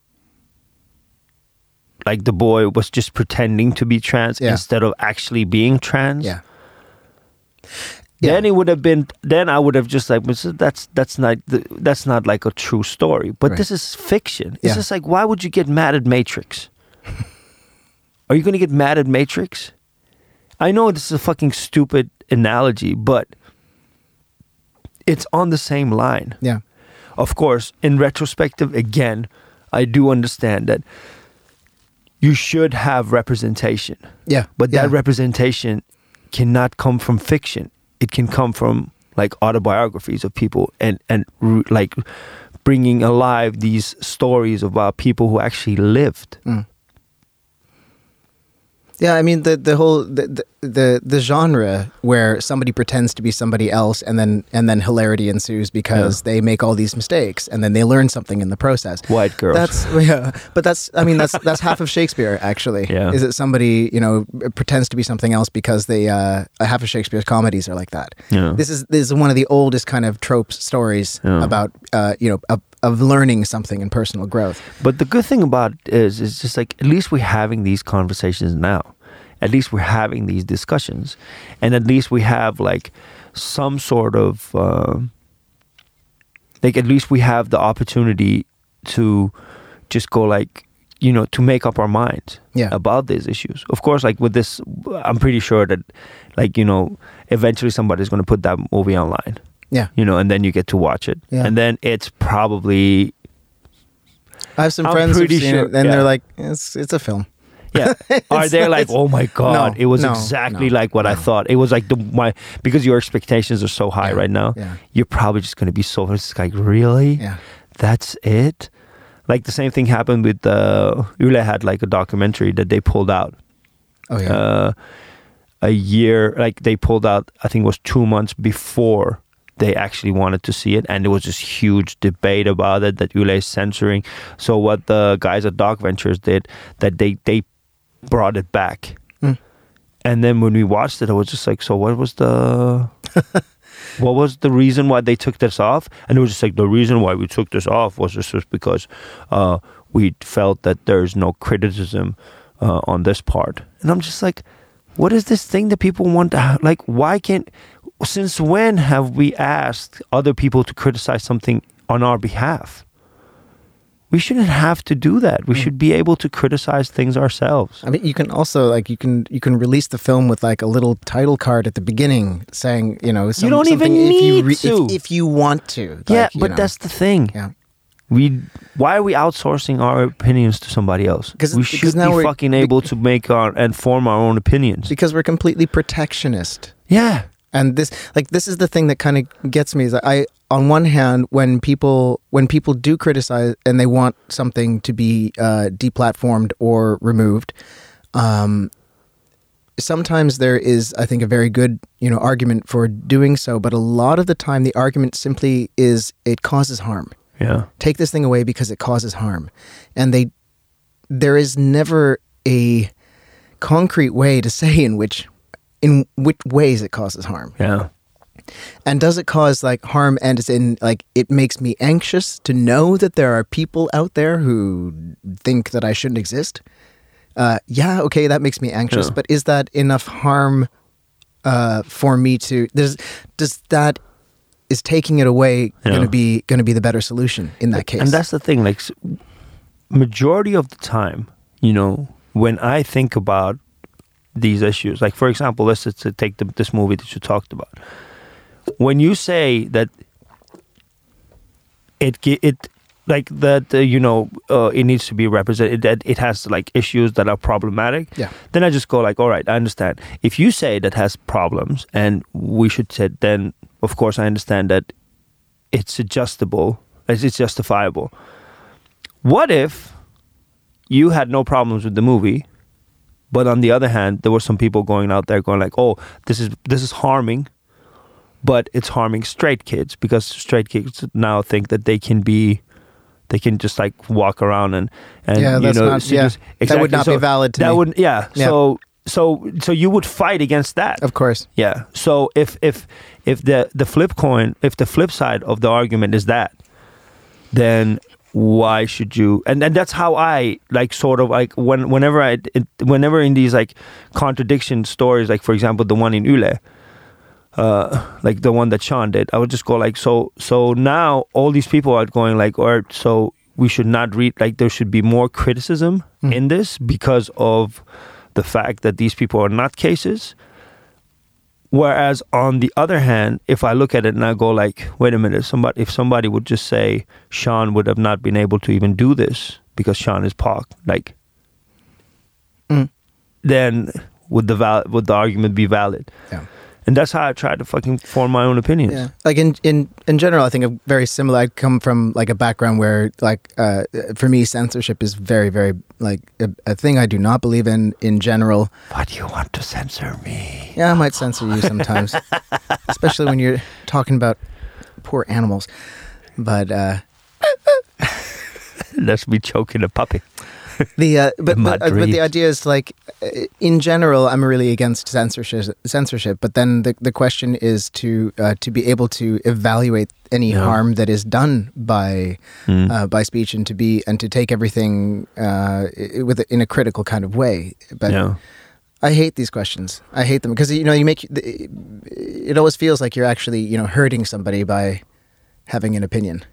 Speaker 1: like the boy was just pretending to be trans
Speaker 2: Yeah.
Speaker 1: instead of actually being trans.
Speaker 2: Yeah.
Speaker 1: Then it would have been. Then I would have just like, that's that's not the, that's not like a true story. But
Speaker 2: Right.
Speaker 1: this is fiction. It's
Speaker 2: Yeah.
Speaker 1: just like, why would you get mad at Matrix? Are you going to get mad at Matrix? I know this is a fucking stupid analogy, but it's on the same line.
Speaker 2: Yeah.
Speaker 1: Of course, in retrospective, again, I do understand that you should have representation,
Speaker 2: Yeah.
Speaker 1: but
Speaker 2: yeah.
Speaker 1: that representation cannot come from fiction. It can come from like autobiographies of people and and like bringing alive these stories about people who actually lived.
Speaker 2: Mm. Yeah, I mean the the whole the, the the genre where somebody pretends to be somebody else and then and then hilarity ensues because they make all these mistakes and then they learn something in the process.
Speaker 1: White girls.
Speaker 2: That's yeah, but that's I mean that's that's half of Shakespeare actually.
Speaker 1: Yeah.
Speaker 2: Is that somebody you know pretends to be something else because they uh half of Shakespeare's comedies are like that.
Speaker 1: Yeah.
Speaker 2: This is this is one of the oldest kind of tropes stories
Speaker 1: Yeah.
Speaker 2: about uh you know of, of learning something and personal growth.
Speaker 1: But the good thing about it is, it's just like at least we're having these conversations now. At least we're having these discussions, and at least we have like some sort of um like at least we have the opportunity to just go like you know to make up our minds
Speaker 2: Yeah.
Speaker 1: about these issues. Of course, like with this, I'm pretty sure that like you know eventually somebody's going to put that movie online.
Speaker 2: Yeah.
Speaker 1: You know, and then you get to watch it,
Speaker 2: Yeah.
Speaker 1: and then it's probably
Speaker 2: I have some
Speaker 1: I'm
Speaker 2: friends who've seen
Speaker 1: sure-
Speaker 2: it, and
Speaker 1: yeah.
Speaker 2: they're like, "It's it's a film."
Speaker 1: Yeah. Are they like, oh my god,
Speaker 2: No,
Speaker 1: it was
Speaker 2: no,
Speaker 1: exactly
Speaker 2: no,
Speaker 1: like what I thought. It was like the my because your expectations are so high
Speaker 2: Yeah,
Speaker 1: right now.
Speaker 2: yeah.
Speaker 1: You're probably just gonna be so it's like really.
Speaker 2: Yeah.
Speaker 1: That's it. Like the same thing happened with uh, Yle had like a documentary that they pulled out.
Speaker 2: Oh yeah.
Speaker 1: Uh, a year, like they pulled out. I think it was two months before they actually wanted to see it, and there was this huge debate about it that Yle is censoring. So what the guys at Docventures did, that they they brought it back,
Speaker 2: Mm.
Speaker 1: and then when we watched it, I was just like, so what was the what was the reason why they took this off? And it was just like the reason why we took this off was just was because uh, we felt that there's no criticism uh, on this part, and I'm just like, what is this thing that people want to like? Why can't? Since when have we asked other people to criticize something on our behalf? We shouldn't have to do that. We hmm. should be able to criticize things ourselves.
Speaker 2: I mean, you can also like you can you can release the film with like a little title card at the beginning saying you know some,
Speaker 1: don't even
Speaker 2: something if you
Speaker 1: need to.
Speaker 2: If, if you want to. Like,
Speaker 1: yeah,
Speaker 2: you
Speaker 1: but
Speaker 2: know.
Speaker 1: that's the thing.
Speaker 2: yeah.
Speaker 1: We why are we outsourcing our opinions to somebody else?
Speaker 2: Because
Speaker 1: we should
Speaker 2: now
Speaker 1: be
Speaker 2: we're-
Speaker 1: fucking able to make our and form our own opinions.
Speaker 2: Because we're completely protectionist.
Speaker 1: Yeah,
Speaker 2: and this like this is the thing that kind of gets me is i on one hand when people when people do criticize and they want something to be uh, deplatformed or removed um, sometimes there is i think a very good you know argument for doing so but a lot of the time the argument simply is it causes harm.
Speaker 1: Yeah,
Speaker 2: take this thing away because it causes harm. And they there is never a concrete way to say in which in which ways it causes harm
Speaker 1: yeah,
Speaker 2: and does it cause like harm and it's in like it makes me anxious to know that there are people out there who think that I shouldn't exist? uh, yeah, okay, that makes me anxious,
Speaker 1: Yeah.
Speaker 2: but is that enough harm uh, for me to? Does does that is taking it away going to be going to be the better solution in that case?
Speaker 1: And that's the thing. Like, majority of the time, you know, when I think about these issues, like for example, let's just take the, this movie that you talked about. When you say that it it like that, uh, you know, uh, it needs to be represented, that it has like issues that are problematic.
Speaker 2: Yeah.
Speaker 1: Then I just go like, all right, I understand. If you say that has problems, and we should say, then of course I understand that it's adjustable, it's it's justifiable. What if you had no problems with the movie, but on the other hand, there were some people going out there going like, "Oh, this is this is harming," but it's harming straight kids because straight kids now think that they can be, they can just like walk around and and
Speaker 2: Yeah,
Speaker 1: you
Speaker 2: that's
Speaker 1: know
Speaker 2: not-
Speaker 1: so
Speaker 2: yeah.
Speaker 1: just-
Speaker 2: That would not be valid to
Speaker 1: that
Speaker 2: me.
Speaker 1: would yeah.
Speaker 2: Yeah.
Speaker 1: So so so you would fight against that.
Speaker 2: of course.
Speaker 1: Yeah. So if if if the the flip coin, if the flip side of the argument is that, then why should you? And and that's how I like sort of like when whenever I it, whenever in these like contradiction stories, like for example the one in Yle. Uh, like the one that Sean did, I would just go like, so, so now all these people are going like, or so we should not read, like there should be more criticism
Speaker 2: Mm.
Speaker 1: in this because of the fact that these people are not cases. Whereas on the other hand, if I look at it and I go like, wait a minute, somebody if somebody would just say Sean would have not been able to even do this because Sean is Park, like
Speaker 2: Mm.
Speaker 1: then would the val- would the argument be valid?
Speaker 2: Yeah.
Speaker 1: And that's how I try to fucking form my own opinions.
Speaker 2: Yeah, like in in in general, I think I'm very similar. I come from like a background where, like, uh, for me, censorship is very, very like a, a thing I do not believe in in general.
Speaker 1: Why do you want to censor me?
Speaker 2: Yeah, I might censor you sometimes, especially when you're talking about poor animals. But uh,
Speaker 1: That's me choking a puppy.
Speaker 2: The uh, but, but, uh, but the idea is like uh, in general I'm really against censorship censorship but then the, the question is to uh, to be able to evaluate any
Speaker 1: Yeah.
Speaker 2: harm that is done by
Speaker 1: Mm.
Speaker 2: uh, by speech and to be and to take everything uh, with in a critical kind of way but
Speaker 1: yeah.
Speaker 2: I hate these questions I hate them because you know you make it always feels like you're actually you know hurting somebody by having an opinion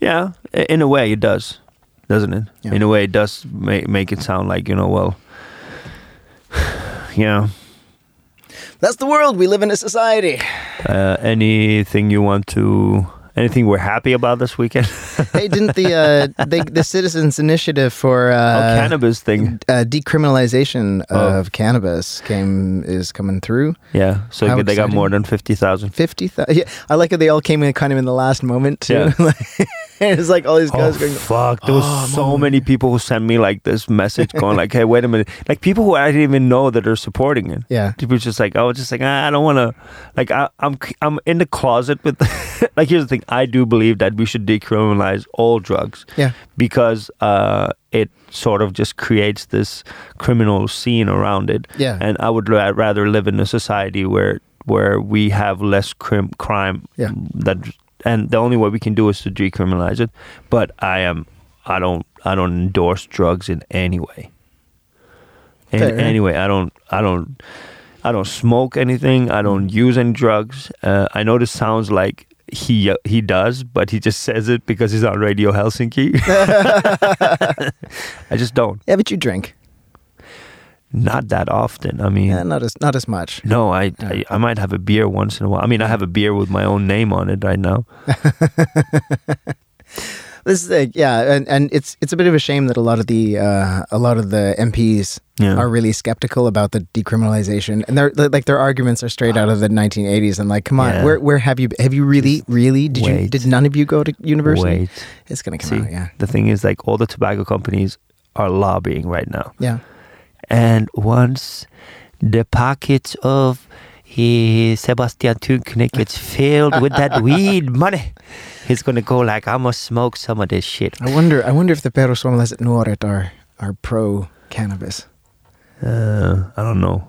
Speaker 1: Yeah, in a way it does, doesn't it?
Speaker 2: Yeah.
Speaker 1: In a way it does make make it sound like, you know, well, yeah.
Speaker 2: that's the world we live in a society
Speaker 1: Uh, anything you want to anything we're happy about this weekend?
Speaker 2: hey, didn't the uh, they, the Citizens Initiative for uh,
Speaker 1: oh, cannabis thing.
Speaker 2: uh, decriminalization
Speaker 1: Oh.
Speaker 2: of cannabis came is coming through?
Speaker 1: Yeah. So
Speaker 2: How
Speaker 1: they got more than 50,000.
Speaker 2: Fifty thousand. Yeah, I like it. They all came in kind of in the last moment too.
Speaker 1: Yeah.
Speaker 2: Like, it's like all these
Speaker 1: Oh
Speaker 2: guys going.
Speaker 1: fuck! There was
Speaker 2: Oh,
Speaker 1: so
Speaker 2: man.
Speaker 1: many people who sent me like this message, going like, "Hey, wait a minute!" Like people who I didn't even know that are supporting it.
Speaker 2: Yeah.
Speaker 1: People just like, I was just like, ah, I don't want to. Like, I, I'm I'm in the closet with. like, here's the thing: I do believe that we should decriminalize all drugs
Speaker 2: Yeah.
Speaker 1: because uh, it sort of just creates this criminal scene around it.
Speaker 2: Yeah.
Speaker 1: And I would ra- rather live in a society where where we have less crim- crime.
Speaker 2: Yeah.
Speaker 1: That and the only way we can do is to decriminalize it. But I am I don't I don't endorse drugs in any way. In
Speaker 2: Fair.
Speaker 1: any way, I don't I don't I don't smoke anything. I don't use any drugs. Uh, I know this sounds like he he does, but he just says it because he's on Radio Helsinki. I just don't.
Speaker 2: Yeah, but you drink.
Speaker 1: Not that often. I mean,
Speaker 2: Yeah, not as not as much.
Speaker 1: no, I, I I might have a beer once in a while. I mean, I have a beer with my own name on it right now.
Speaker 2: This is like, yeah, and, and it's it's a bit of a shame that a lot of the uh, a lot of the MPs
Speaker 1: Yeah.
Speaker 2: are really skeptical about the decriminalization, and they're like their arguments are straight out of the 1980s. And like, come on,
Speaker 1: Yeah.
Speaker 2: where where have you have you really really did you did none of you go to university?
Speaker 1: Wait,
Speaker 2: It's gonna come
Speaker 1: see,
Speaker 2: out, yeah,
Speaker 1: the thing is, like, all the tobacco companies are lobbying right now.
Speaker 2: yeah.
Speaker 1: And once the pockets of he Sebastian Tynkkynen gets filled with that weed money, he's gonna go like, I must smoke some of this shit.
Speaker 2: I wonder I wonder if the perussuomalaiset nuoret are are pro cannabis.
Speaker 1: Uh, I don't know.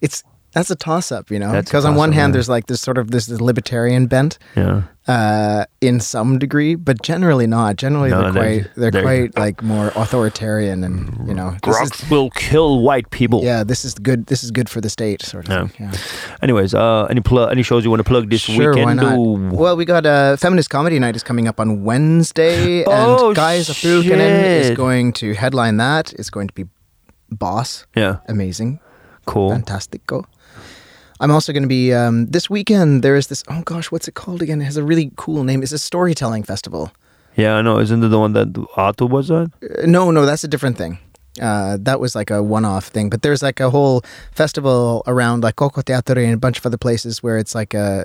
Speaker 2: It's That's a toss up, you know. Because on one hand,
Speaker 1: yeah.
Speaker 2: there's like this sort of this libertarian bent
Speaker 1: Yeah.
Speaker 2: uh, in some degree, but generally not. Generally,
Speaker 1: No,
Speaker 2: they're
Speaker 1: they're-
Speaker 2: quite they're,
Speaker 1: they're-
Speaker 2: quite like more authoritarian, and you know, this is,
Speaker 1: will kill white people.
Speaker 2: yeah, this is good. This is good for the state, sort of.
Speaker 1: Yeah.
Speaker 2: Thing. Yeah.
Speaker 1: Anyways, uh, any pl- any shows you want to plug this
Speaker 2: Sure,
Speaker 1: weekend?
Speaker 2: why not?
Speaker 1: Ooh.
Speaker 2: Well, we got uh, feminist comedy night is coming up on Wednesday,
Speaker 1: Oh,
Speaker 2: and Kaisa Pylkkänen is going to headline that. It's going to be boss,
Speaker 1: yeah,
Speaker 2: amazing,
Speaker 1: cool.
Speaker 2: fantastico. I'm also going to be um, this weekend. There is this. Oh gosh, what's it called again? It has a really cool name. It's a storytelling festival.
Speaker 1: Yeah, I know. Isn't it the one that Otto was on?
Speaker 2: Uh, no, no, that's a different thing. Uh, that was like a one-off thing, but there's like a whole festival around like Koko Teatteri and a bunch of other places where it's like a.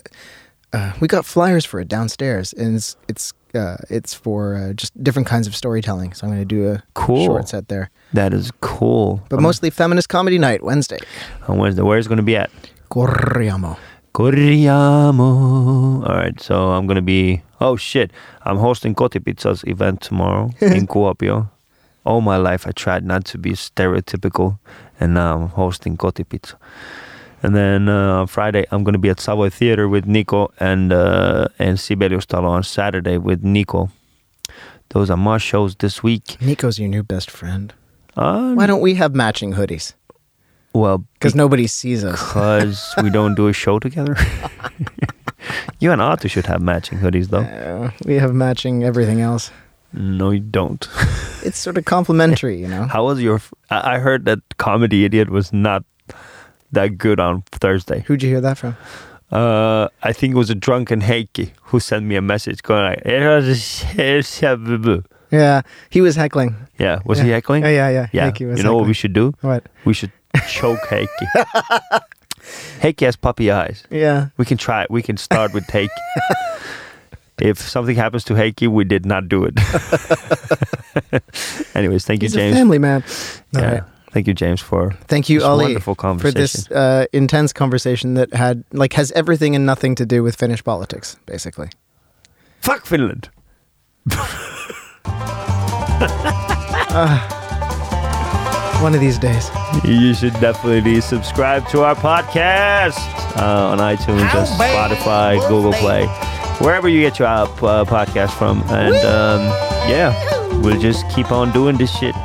Speaker 2: Uh, we got flyers for it downstairs, and it's it's uh, it's for uh, just different kinds of storytelling. So I'm going to do a
Speaker 1: Cool.
Speaker 2: short set there,
Speaker 1: That is cool.
Speaker 2: but
Speaker 1: Um,
Speaker 2: mostly feminist comedy night Wednesday.
Speaker 1: on Wednesday. Where's it going to be at?
Speaker 2: Corriamo.
Speaker 1: Corriamo. All right, so I'm gonna be. Oh shit! I'm hosting Kotipizza's event tomorrow in Kuopio. All my life, I tried not to be stereotypical, and now I'm hosting Kotipizza. And then uh, on Friday, I'm gonna be at Savoy Theater with Nico and uh, and Sibelius Talo on Saturday with Nico. Those are my shows this week.
Speaker 2: Nico's your new best friend.
Speaker 1: Uh,
Speaker 2: Why don't we have matching hoodies?
Speaker 1: Well,
Speaker 2: Because nobody sees us.
Speaker 1: because we don't do a show together. you and Otto should have matching hoodies, though.
Speaker 2: Uh, we have matching everything else.
Speaker 1: No, you don't.
Speaker 2: It's sort of complimentary, you know.
Speaker 1: How was your? f- I I heard that Comedy Idiot was not that good on Thursday.
Speaker 2: Who'd you hear that from?
Speaker 1: Uh, I think it was a drunken Heikki who sent me a message going like,
Speaker 2: Yeah, he was heckling.
Speaker 1: "Yeah, was
Speaker 2: yeah.
Speaker 1: he heckling?
Speaker 2: Yeah, yeah, yeah.
Speaker 1: Yeah.
Speaker 2: Heikki was
Speaker 1: you know what we should do?
Speaker 2: What?
Speaker 1: We should choke Heikki. Heikki has puppy eyes.
Speaker 2: Yeah.
Speaker 1: We can try it. We can start with Heikki. if something happens to Heikki, we did not do it. Anyways, thank you,
Speaker 2: He's a
Speaker 1: James.
Speaker 2: family man.
Speaker 1: Yeah.
Speaker 2: right.
Speaker 1: Thank you, James, for
Speaker 2: Thank you, Ali,
Speaker 1: wonderful
Speaker 2: for this uh, intense conversation that had like has everything and nothing to do with Finnish politics, basically.
Speaker 1: Fuck Finland.
Speaker 2: One of these days.
Speaker 1: You should definitely subscribe to our podcast uh, on iTunes, or Spotify, Google Play, wherever you get your uh, podcast from. And um, yeah, we'll just keep on doing this shit.